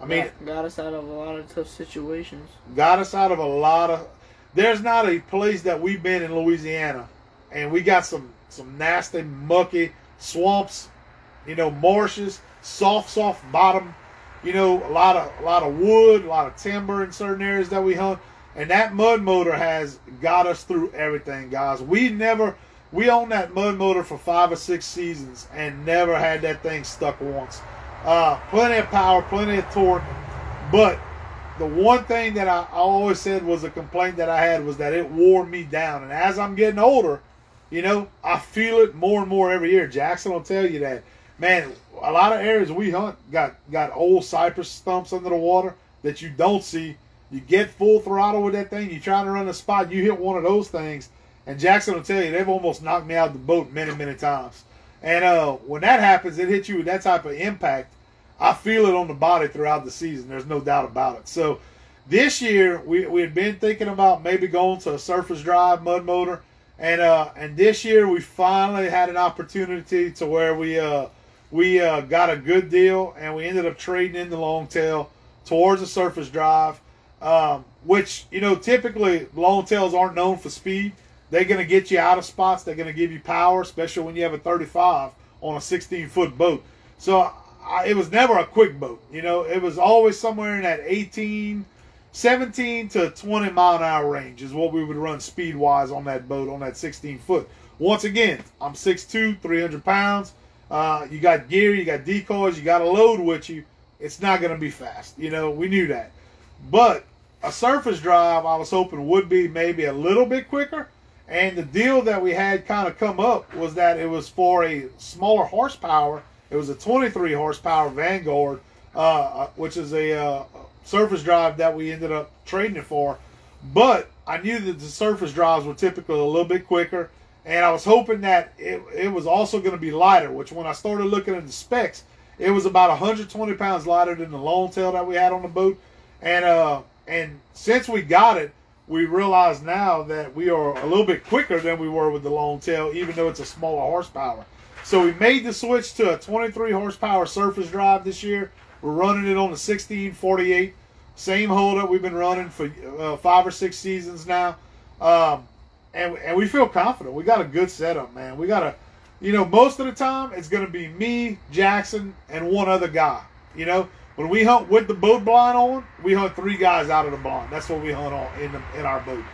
I mean, got, got us out of a lot of tough situations. Got us out of a lot of. There's not a place that we've been in Louisiana, and we got some some nasty, mucky swamps, you know, marshes, soft, soft bottom, you know, a lot of a lot of wood, a lot of timber in certain areas that we hunt. And that mud motor has got us through everything, guys. We never we owned that mud motor for five or six seasons and never had that thing stuck once. Uh, plenty of power, plenty of torque, but the one thing that I, always said was a complaint that I had was that it wore me down. And as I'm getting older, you know, I feel it more and more every year. Jackson will tell you that. Man, a lot of areas we hunt got got old cypress stumps under the water that you don't see. You get full throttle with that thing. You try to run a spot, you hit one of those things, and Jackson will tell you they've almost knocked me out of the boat many, many times. And uh, when that happens, it hits you with that type of impact. I feel it on the body throughout the season. There's no doubt about it. So this year we we had been thinking about maybe going to a surface drive mud motor and uh, and this year we finally had an opportunity to where we uh, we uh, got a good deal, and we ended up trading in the long tail towards a surface drive, um, which you know typically long tails aren't known for speed. They're going to get you out of spots. They're going to give you power, especially when you have a 35 on a 16 foot boat. So I, it was never a quick boat. You know, it was always somewhere in that 18 17 to 20 mile an hour range is what we would run speed wise on that boat on that 16 foot. Once again, I'm 6'2, 300 pounds. Uh, you got gear, you got decoys, you got a load with you. It's not going to be fast. You know, we knew that. But a surface drive, I was hoping would be maybe a little bit quicker. And the deal that we had kind of come up was that it was for a smaller horsepower. It was a 23 horsepower Vanguard, uh, uh which is a, uh, surface drive that we ended up trading it for. But I knew that the surface drives were typically a little bit quicker, and I was hoping that it, it was also going to be lighter. Which, when I started looking at the specs, it was about 120 pounds lighter than the long tail that we had on the boat. And uh, and since we got it, we realize now that we are a little bit quicker than we were with the long tail, even though it's a smaller horsepower. So we made the switch to a 23 horsepower surface drive this year. We're running it on the 1648. Same holdup we've been running for uh, five or six seasons now. Um, and, and we feel confident. We got a good setup, man. We got a, you know, most of the time it's going to be me, Jackson, and one other guy. You know, when we hunt with the boat blind on, we hunt three guys out of the blind. That's what we hunt on in the, in our boat.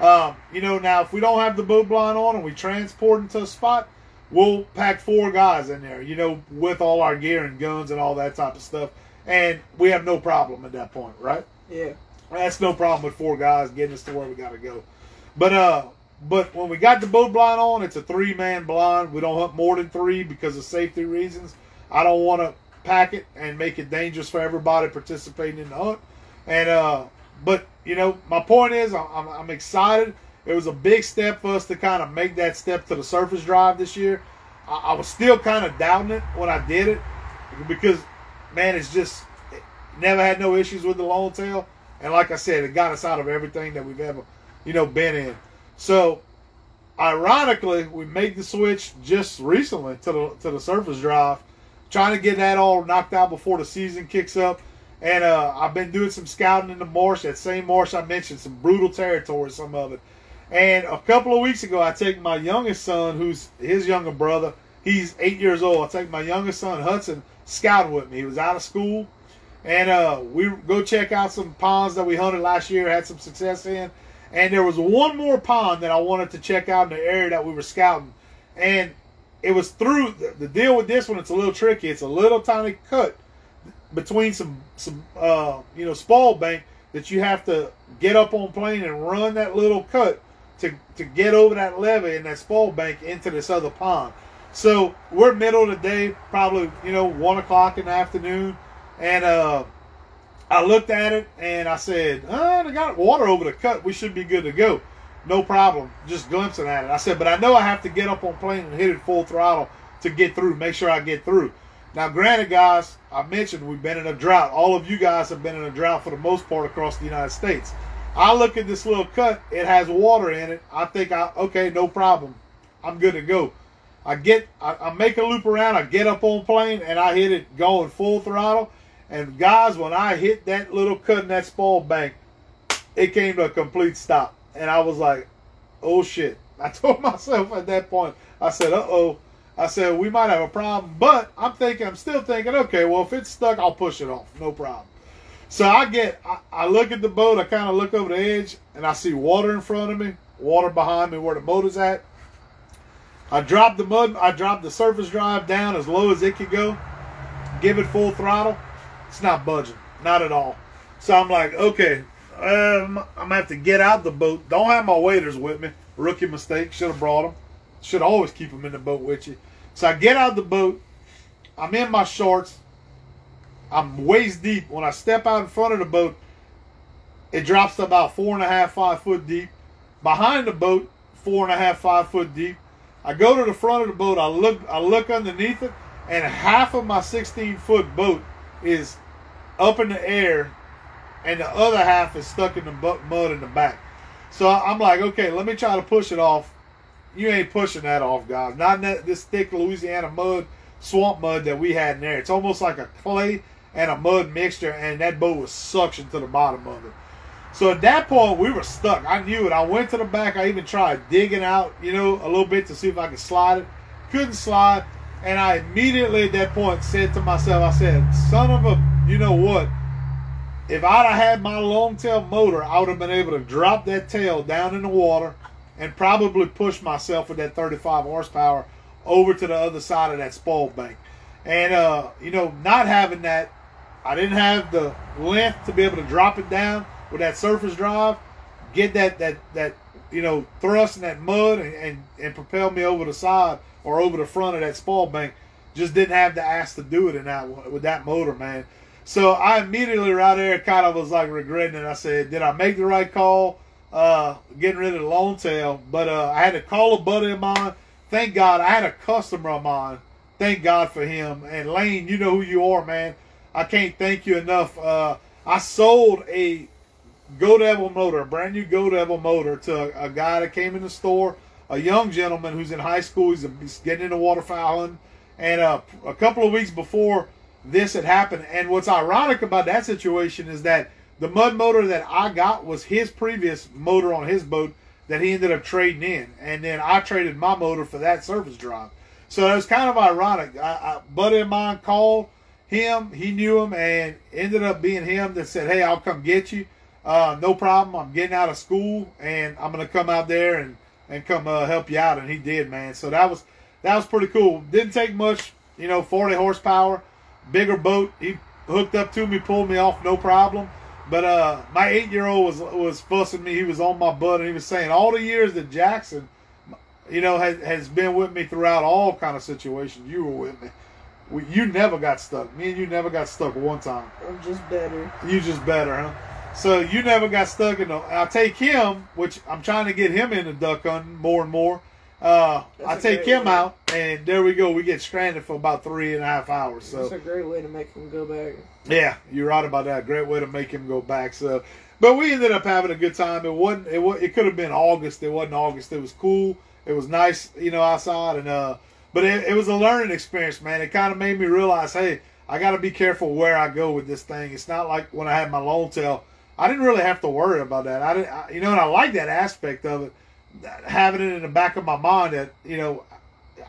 Um, you know, now if we don't have the boat blind on and we transport into a spot, we'll pack four guys in there, you know, with all our gear and guns and all that type of stuff. And we have no problem at that point, right? Yeah. That's no problem with four guys getting us to where we got to go. But uh, but when we got the boat blind on, it's a three man blind. We don't hunt more than three because of safety reasons. I don't want to pack it and make it dangerous for everybody participating in the hunt. And uh, but you know, my point is, I'm, I'm excited it was a big step for us to kind of make that step to the surface drive this year. I, I was still kind of doubting it when I did it because, man, it's just never had no issues with the long tail. And like I said, it got us out of everything that we've ever, you know, been in. So, ironically, we made the switch just recently to the to the surface drive, trying to get that all knocked out before the season kicks up. And uh, I've been doing some scouting in the marsh, that same marsh I mentioned, some brutal territory, some of it. And a couple of weeks ago, I take my youngest son, who's his younger brother. He's eight years old. I take my youngest son, Hudson, scouting with me. He was out of school. And uh, we go check out some ponds that we hunted last year, had some success in. And there was one more pond that I wanted to check out in the area that we were scouting. And it was through the, the deal with this one, it's a little tricky. It's a little tiny cut between some some uh, you know spoil bank that you have to get up on plane and run that little cut to, to get over that levee and that spoil bank into this other pond. So we're middle of the day, probably you know one o'clock in the afternoon, and uh, I looked at it and I said, oh, "I got water over the cut. We should be good to go. No problem." Just glimpsing at it, I said, "But I know I have to get up on plane and hit it full throttle to get through. Make sure I get through." Now, granted, guys, I mentioned we've been in a drought. All of you guys have been in a drought for the most part across the United States. I look at this little cut; it has water in it. I think, I okay, no problem. I'm good to go. I get, I, I, make a loop around, I get up on plane, and I hit it going full throttle. And guys, when I hit that little cut in that spoil bank, it came to a complete stop. And I was like, oh shit. I told myself at that point, I said, uh oh. I said, we might have a problem. But I'm thinking, I'm still thinking, okay, well, if it's stuck, I'll push it off. No problem. So I get, I, I look at the boat, I kind of look over the edge, and I see water in front of me, water behind me where the motor's at. I drop the mud, I drop the surface drive down as low as it could go, give it full throttle. It's not budging, not at all. So I'm like, okay, um, I'm gonna have to get out the boat. Don't have my waders with me. Rookie mistake. Should have brought them. Should always keep them in the boat with you. So I get out the boat. I'm in my shorts. I'm waist deep. When I step out in front of the boat, it drops to about four and a half, five foot deep. Behind the boat, four and a half, five foot deep. I go to the front of the boat. I look. I look underneath it, and half of my 16 foot boat is up in the air, and the other half is stuck in the mud in the back. So I'm like, okay, let me try to push it off. You ain't pushing that off, guys. Not that, this thick Louisiana mud, swamp mud that we had in there. It's almost like a clay and a mud mixture, and that boat was suctioned to the bottom of it. So at that point, we were stuck. I knew it. I went to the back. I even tried digging out, you know, a little bit to see if I could slide it. Couldn't slide. And I immediately at that point said to myself, I said, son of a, you know what? If I'd have had my long tail motor, I would have been able to drop that tail down in the water and probably push myself with that 35 horsepower over to the other side of that spoil bank. And, uh, you know, not having that, I didn't have the length to be able to drop it down with that surface drive, get that that that you know thrust in that mud and, and, and propel me over the side or over the front of that spoil bank. Just didn't have the ass to do it in that with that motor, man. So I immediately right there kind of was like regretting it. I said, did I make the right call? Uh, getting rid of the long tail, but uh, I had to call a buddy of mine. Thank God I had a customer of mine. Thank God for him. And Lane, you know who you are, man. I can't thank you enough. Uh, I sold a Go Devil motor, a brand new Go Devil motor to a, guy that came in the store, a young gentleman who's in high school. He's, a, he's getting into waterfowl hunting. And uh, a couple of weeks before this had happened, and what's ironic about that situation is that the mud motor that I got was his previous motor on his boat that he ended up trading in, and then I traded my motor for that surface drive. So it was kind of ironic. Buddy of mine called him, he knew him, and ended up being him that said, "Hey, I'll come get you." uh, no problem. I'm getting out of school and I'm gonna come out there and and come uh, help you out. And he did, man. So that was that was pretty cool. Didn't take much, you know, 40 horsepower, bigger boat. He hooked up to me, pulled me off, no problem. But uh, my eight year old was was fussing me. He was on my butt and he was saying all the years that Jackson, you know, has has been with me throughout all kind of situations. You were with me. We, you never got stuck. Me and you never got stuck one time. I'm just better. You just better, huh? So you never got stuck in the. I take him, which I'm trying to get him into duck hunting more and more. Uh, I take him way. out, and there we go. We get stranded for about three and a half hours. So it's a great way to make him go back. Yeah, you're right about that. Great way to make him go back. So, but we ended up having a good time. It wasn't. It was. It could have been August. It wasn't August. It was cool. It was nice, you know, outside, and uh, but it, it was a learning experience, man. It kind of made me realize, hey, I got to be careful where I go with this thing. It's not like when I had my long tail I didn't really have to worry about that. I didn't, I, you know, and I like that aspect of it, having it in the back of my mind that you know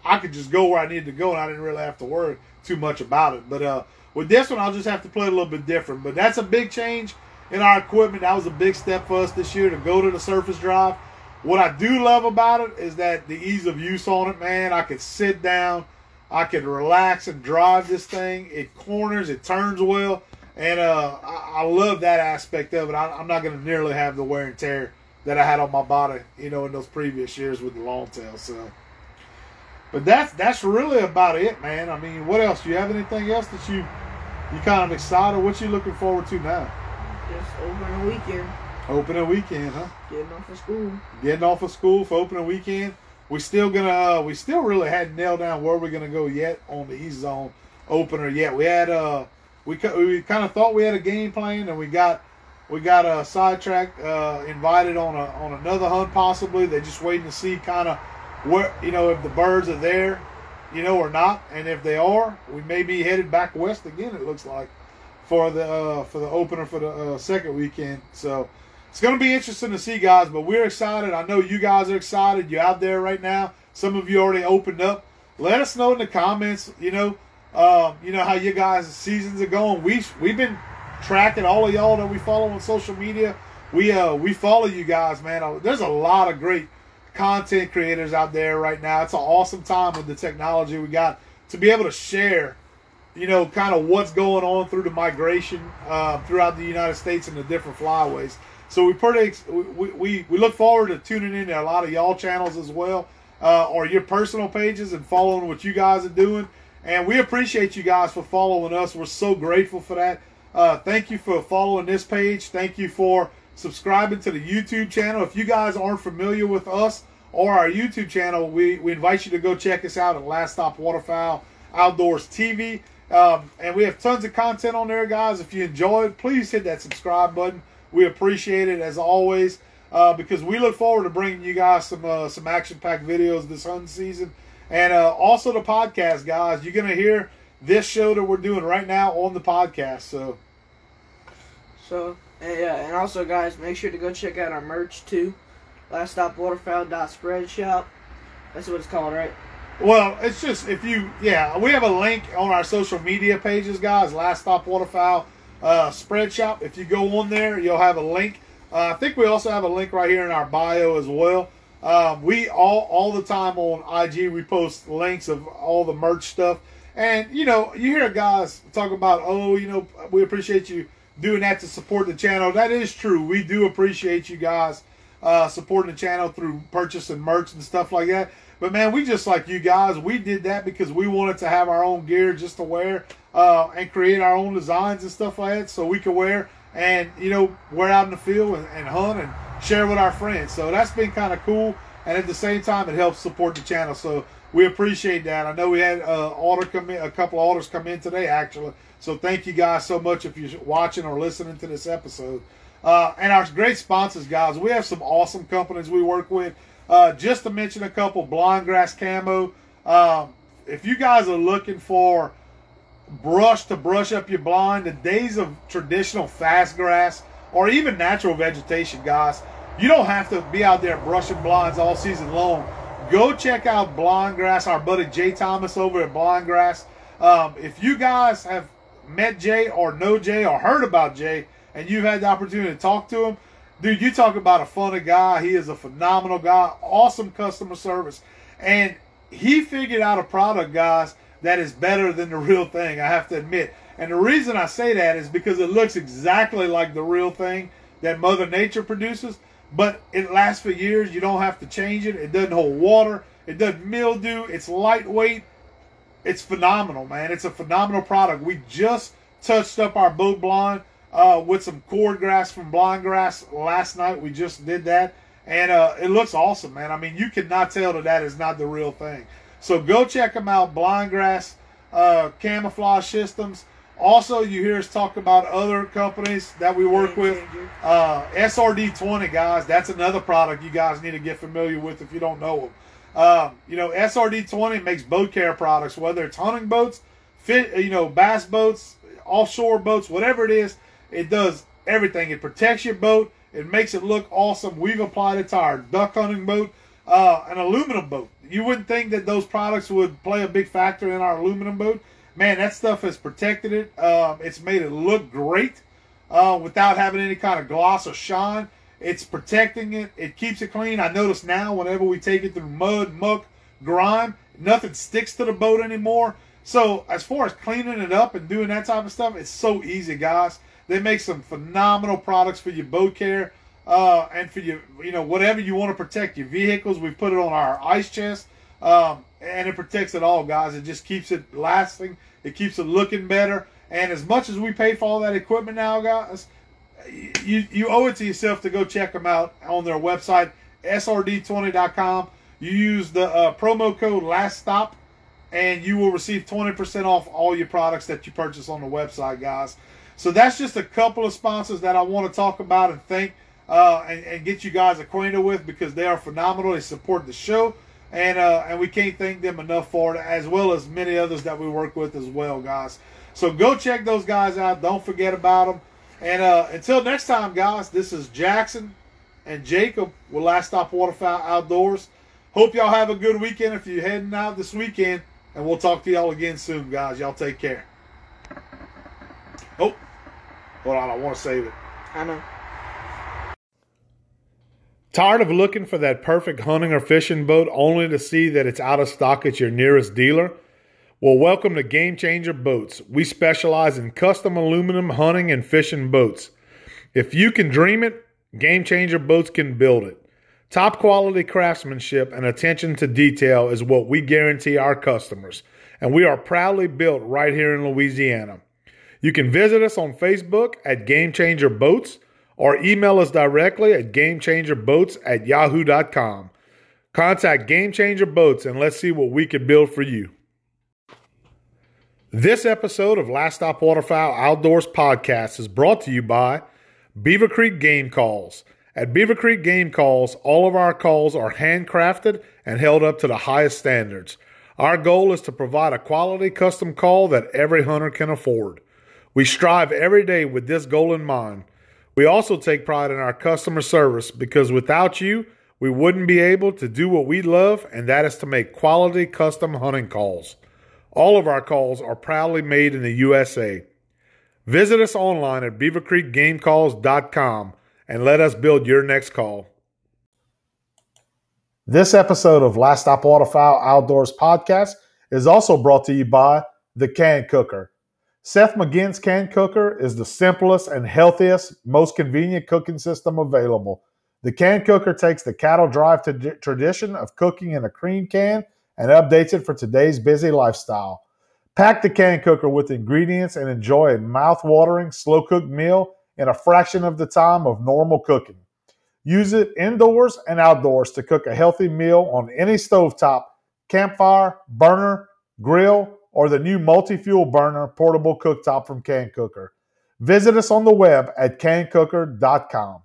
I could just go where I needed to go, and I didn't really have to worry too much about it. But uh, with this one, I'll just have to play a little bit different. But that's a big change in our equipment. That was a big step for us this year to go to the surface drive. What I do love about it is that the ease of use on it, man. I could sit down, I could relax and drive this thing. It corners, it turns well and uh, I, love that aspect of it. I, I'm not going to nearly have the wear and tear that I had on my body, you know, in those previous years with the long tail. So, but that's that's really about it, man. I mean, what else? Do you have anything else that you you kind of excited? What you looking forward to now? Just opening a weekend. Opening a weekend, huh? Getting off of school. Getting off of school for opening weekend. We still gonna uh, we still really hadn't nailed down where we're gonna go yet on the East Zone opener yet. We had uh we we kind of thought we had a game plan and we got we got a sidetrack uh, invited on a on another hunt possibly. They're just waiting to see kind of where you know if the birds are there, you know, or not. And if they are, we may be headed back west again. It looks like for the uh, for the opener for the uh, second weekend. So it's going to be interesting to see, guys. But we're excited. I know you guys are excited. You're out there right now. Some of you already opened up. Let us know in the comments. You know, um, you know how you guys' seasons are going. We we've been tracking all of y'all that we follow on social media. We uh we follow you guys, man. Uh, there's a lot of great content creators out there right now. It's an awesome time with the technology we got to be able to share, you know, kind of what's going on through the migration uh, throughout the United States and the different flyways. So we pretty we, we, we look forward to tuning into a lot of y'all channels as well, uh, or your personal pages and following what you guys are doing. And we appreciate you guys for following us. We're so grateful for that. Uh, thank you for following this page. Thank you for subscribing to the YouTube channel. If you guys aren't familiar with us or our YouTube channel, we, we invite you to go check us out at Last Stop Waterfowl Outdoors TV. Um, and we have tons of content on there, guys. If you enjoy it, please hit that subscribe button. We appreciate it as always uh, because we look forward to bringing you guys some uh, some action packed videos this hunting season, and uh, also the podcast, guys. You're gonna hear this show that we're doing right now on the podcast. So, so and, yeah, and also guys, make sure to go check out our merch too. Last Stop Waterfowl dot Spread Shop. That's what it's called, right? Well, it's just if you yeah, we have a link on our social media pages, guys. Last Stop Waterfowl uh, Spread Shop. If you go on there, you'll have a link. Uh, I think we also have a link right here in our bio as well. Um, we all all the time on IG we post links of all the merch stuff. And you know, you hear guys talk about, oh, you know, we appreciate you doing that to support the channel. That is true. We do appreciate you guys uh, supporting the channel through purchasing merch and stuff like that. But man, we just like you guys. We did that because we wanted to have our own gear just to wear uh, and create our own designs and stuff like that, so we could wear and you know wear out in the field and, and hunt and share with our friends. So that's been kind of cool. And at the same time, it helps support the channel. So we appreciate that. I know we had uh, order come in, a couple orders come in today actually. So thank you guys so much if you're watching or listening to this episode. Uh, and our great sponsors, guys. We have some awesome companies we work with. Uh, just to mention a couple, Blind Grass Camo. Um, if you guys are looking for brush to brush up your blind, the days of traditional fast grass or even natural vegetation, guys, you don't have to be out there brushing blinds all season long. Go check out Blind Grass, our buddy Jay Thomas over at Blind Grass. Um, if you guys have met Jay or know Jay or heard about Jay and you've had the opportunity to talk to him, dude, you talk about a funny guy. He is a phenomenal guy, awesome customer service. And he figured out a product, guys, that is better than the real thing, I have to admit. And the reason I say that is because it looks exactly like the real thing that Mother Nature produces, but it lasts for years. You don't have to change it. It doesn't hold water. It doesn't mildew. It's lightweight. It's phenomenal, man. It's a phenomenal product. We just touched up our boat blind uh, with some cord grass from blind grass last night. We just did that. And uh, it looks awesome, man. I mean, you cannot tell that that is not the real thing. So go check them out, Blind Grass uh, Camouflage Systems. Also, you hear us talk about other companies that we work with. Uh, SRD20, guys, that's another product you guys need to get familiar with if you don't know them. Um, you know, SRD20 makes boat care products, whether it's hunting boats, fit, you know, bass boats, offshore boats, whatever it is. It does everything. It protects your boat. It makes it look awesome. We've applied it to our duck hunting boat, uh, an aluminum boat you wouldn't think that those products would play a big factor in our aluminum boat. Man, that stuff has protected it. Uh, it's made it look great uh, without having any kind of gloss or shine. It's protecting it. It keeps it clean. I notice now whenever we take it through mud, muck, grime, nothing sticks to the boat anymore. So as far as cleaning it up and doing that type of stuff, it's so easy, guys. They make some phenomenal products for your boat care uh, and for your, you know, whatever you want to protect your vehicles. We put it on our ice chest, um, and it protects it all, guys. It just keeps it lasting. It keeps it looking better. And as much as we pay for all that equipment now, guys, you you owe it to yourself to go check them out on their website, srd20.com. You use the uh, promo code Last Stop, and you will receive 20% off all your products that you purchase on the website, guys. So that's just a couple of sponsors that I want to talk about and thank uh, and, and, get you guys acquainted with because they are phenomenal. They support the show, and uh, and we can't thank them enough for it, as well as many others that we work with as well, guys. So go check those guys out. Don't forget about them. And uh, until next time, guys, this is Jackson and Jacob with Last Stop Waterfowl Outdoors. Hope y'all have a good weekend if you're heading out this weekend. And we'll talk to y'all again soon, guys. Y'all take care. Oh, hold on. I want to save it. I know. Tired of looking for that perfect hunting or fishing boat only to see that it's out of stock at your nearest dealer? Well, welcome to Game Changer Boats. We specialize in custom aluminum hunting and fishing boats. If you can dream it, Game Changer Boats can build it. Top quality craftsmanship and attention to detail is what we guarantee our customers, and we are proudly built right here in Louisiana. You can visit us on Facebook at Game Changer Boats or email us directly at gamechangerboats at yahoo.com. Contact Game Changer Boats and let's see what we can build for you. This episode of Last Stop Waterfowl Outdoors Podcast is brought to you by Beaver Creek Game Calls. At Beaver Creek Game Calls, all of our calls are handcrafted and held up to the highest standards. Our goal is to provide a quality custom call that every hunter can afford. We strive every day with this goal in mind. We also take pride in our customer service because without you, we wouldn't be able to do what we love, and that is to make quality custom hunting calls. All of our calls are proudly made in the USA. Visit us online at beavercreekgamecalls.com and let us build your next call. This episode of Last Stop Waterfowl Outdoors podcast is also brought to you by the Can Cooker. Seth McGinn's Can Cooker is the simplest and healthiest, most convenient cooking system available. The Can Cooker takes the cattle drive to tradition of cooking in a cream can and updates it for today's busy lifestyle. Pack the can cooker with ingredients and enjoy a mouth-watering, slow-cooked meal in a fraction of the time of normal cooking. Use it indoors and outdoors to cook a healthy meal on any stovetop, campfire, burner, grill, or the new multi-fuel burner portable cooktop from Can Cooker. Visit us on the web at cancooker.com.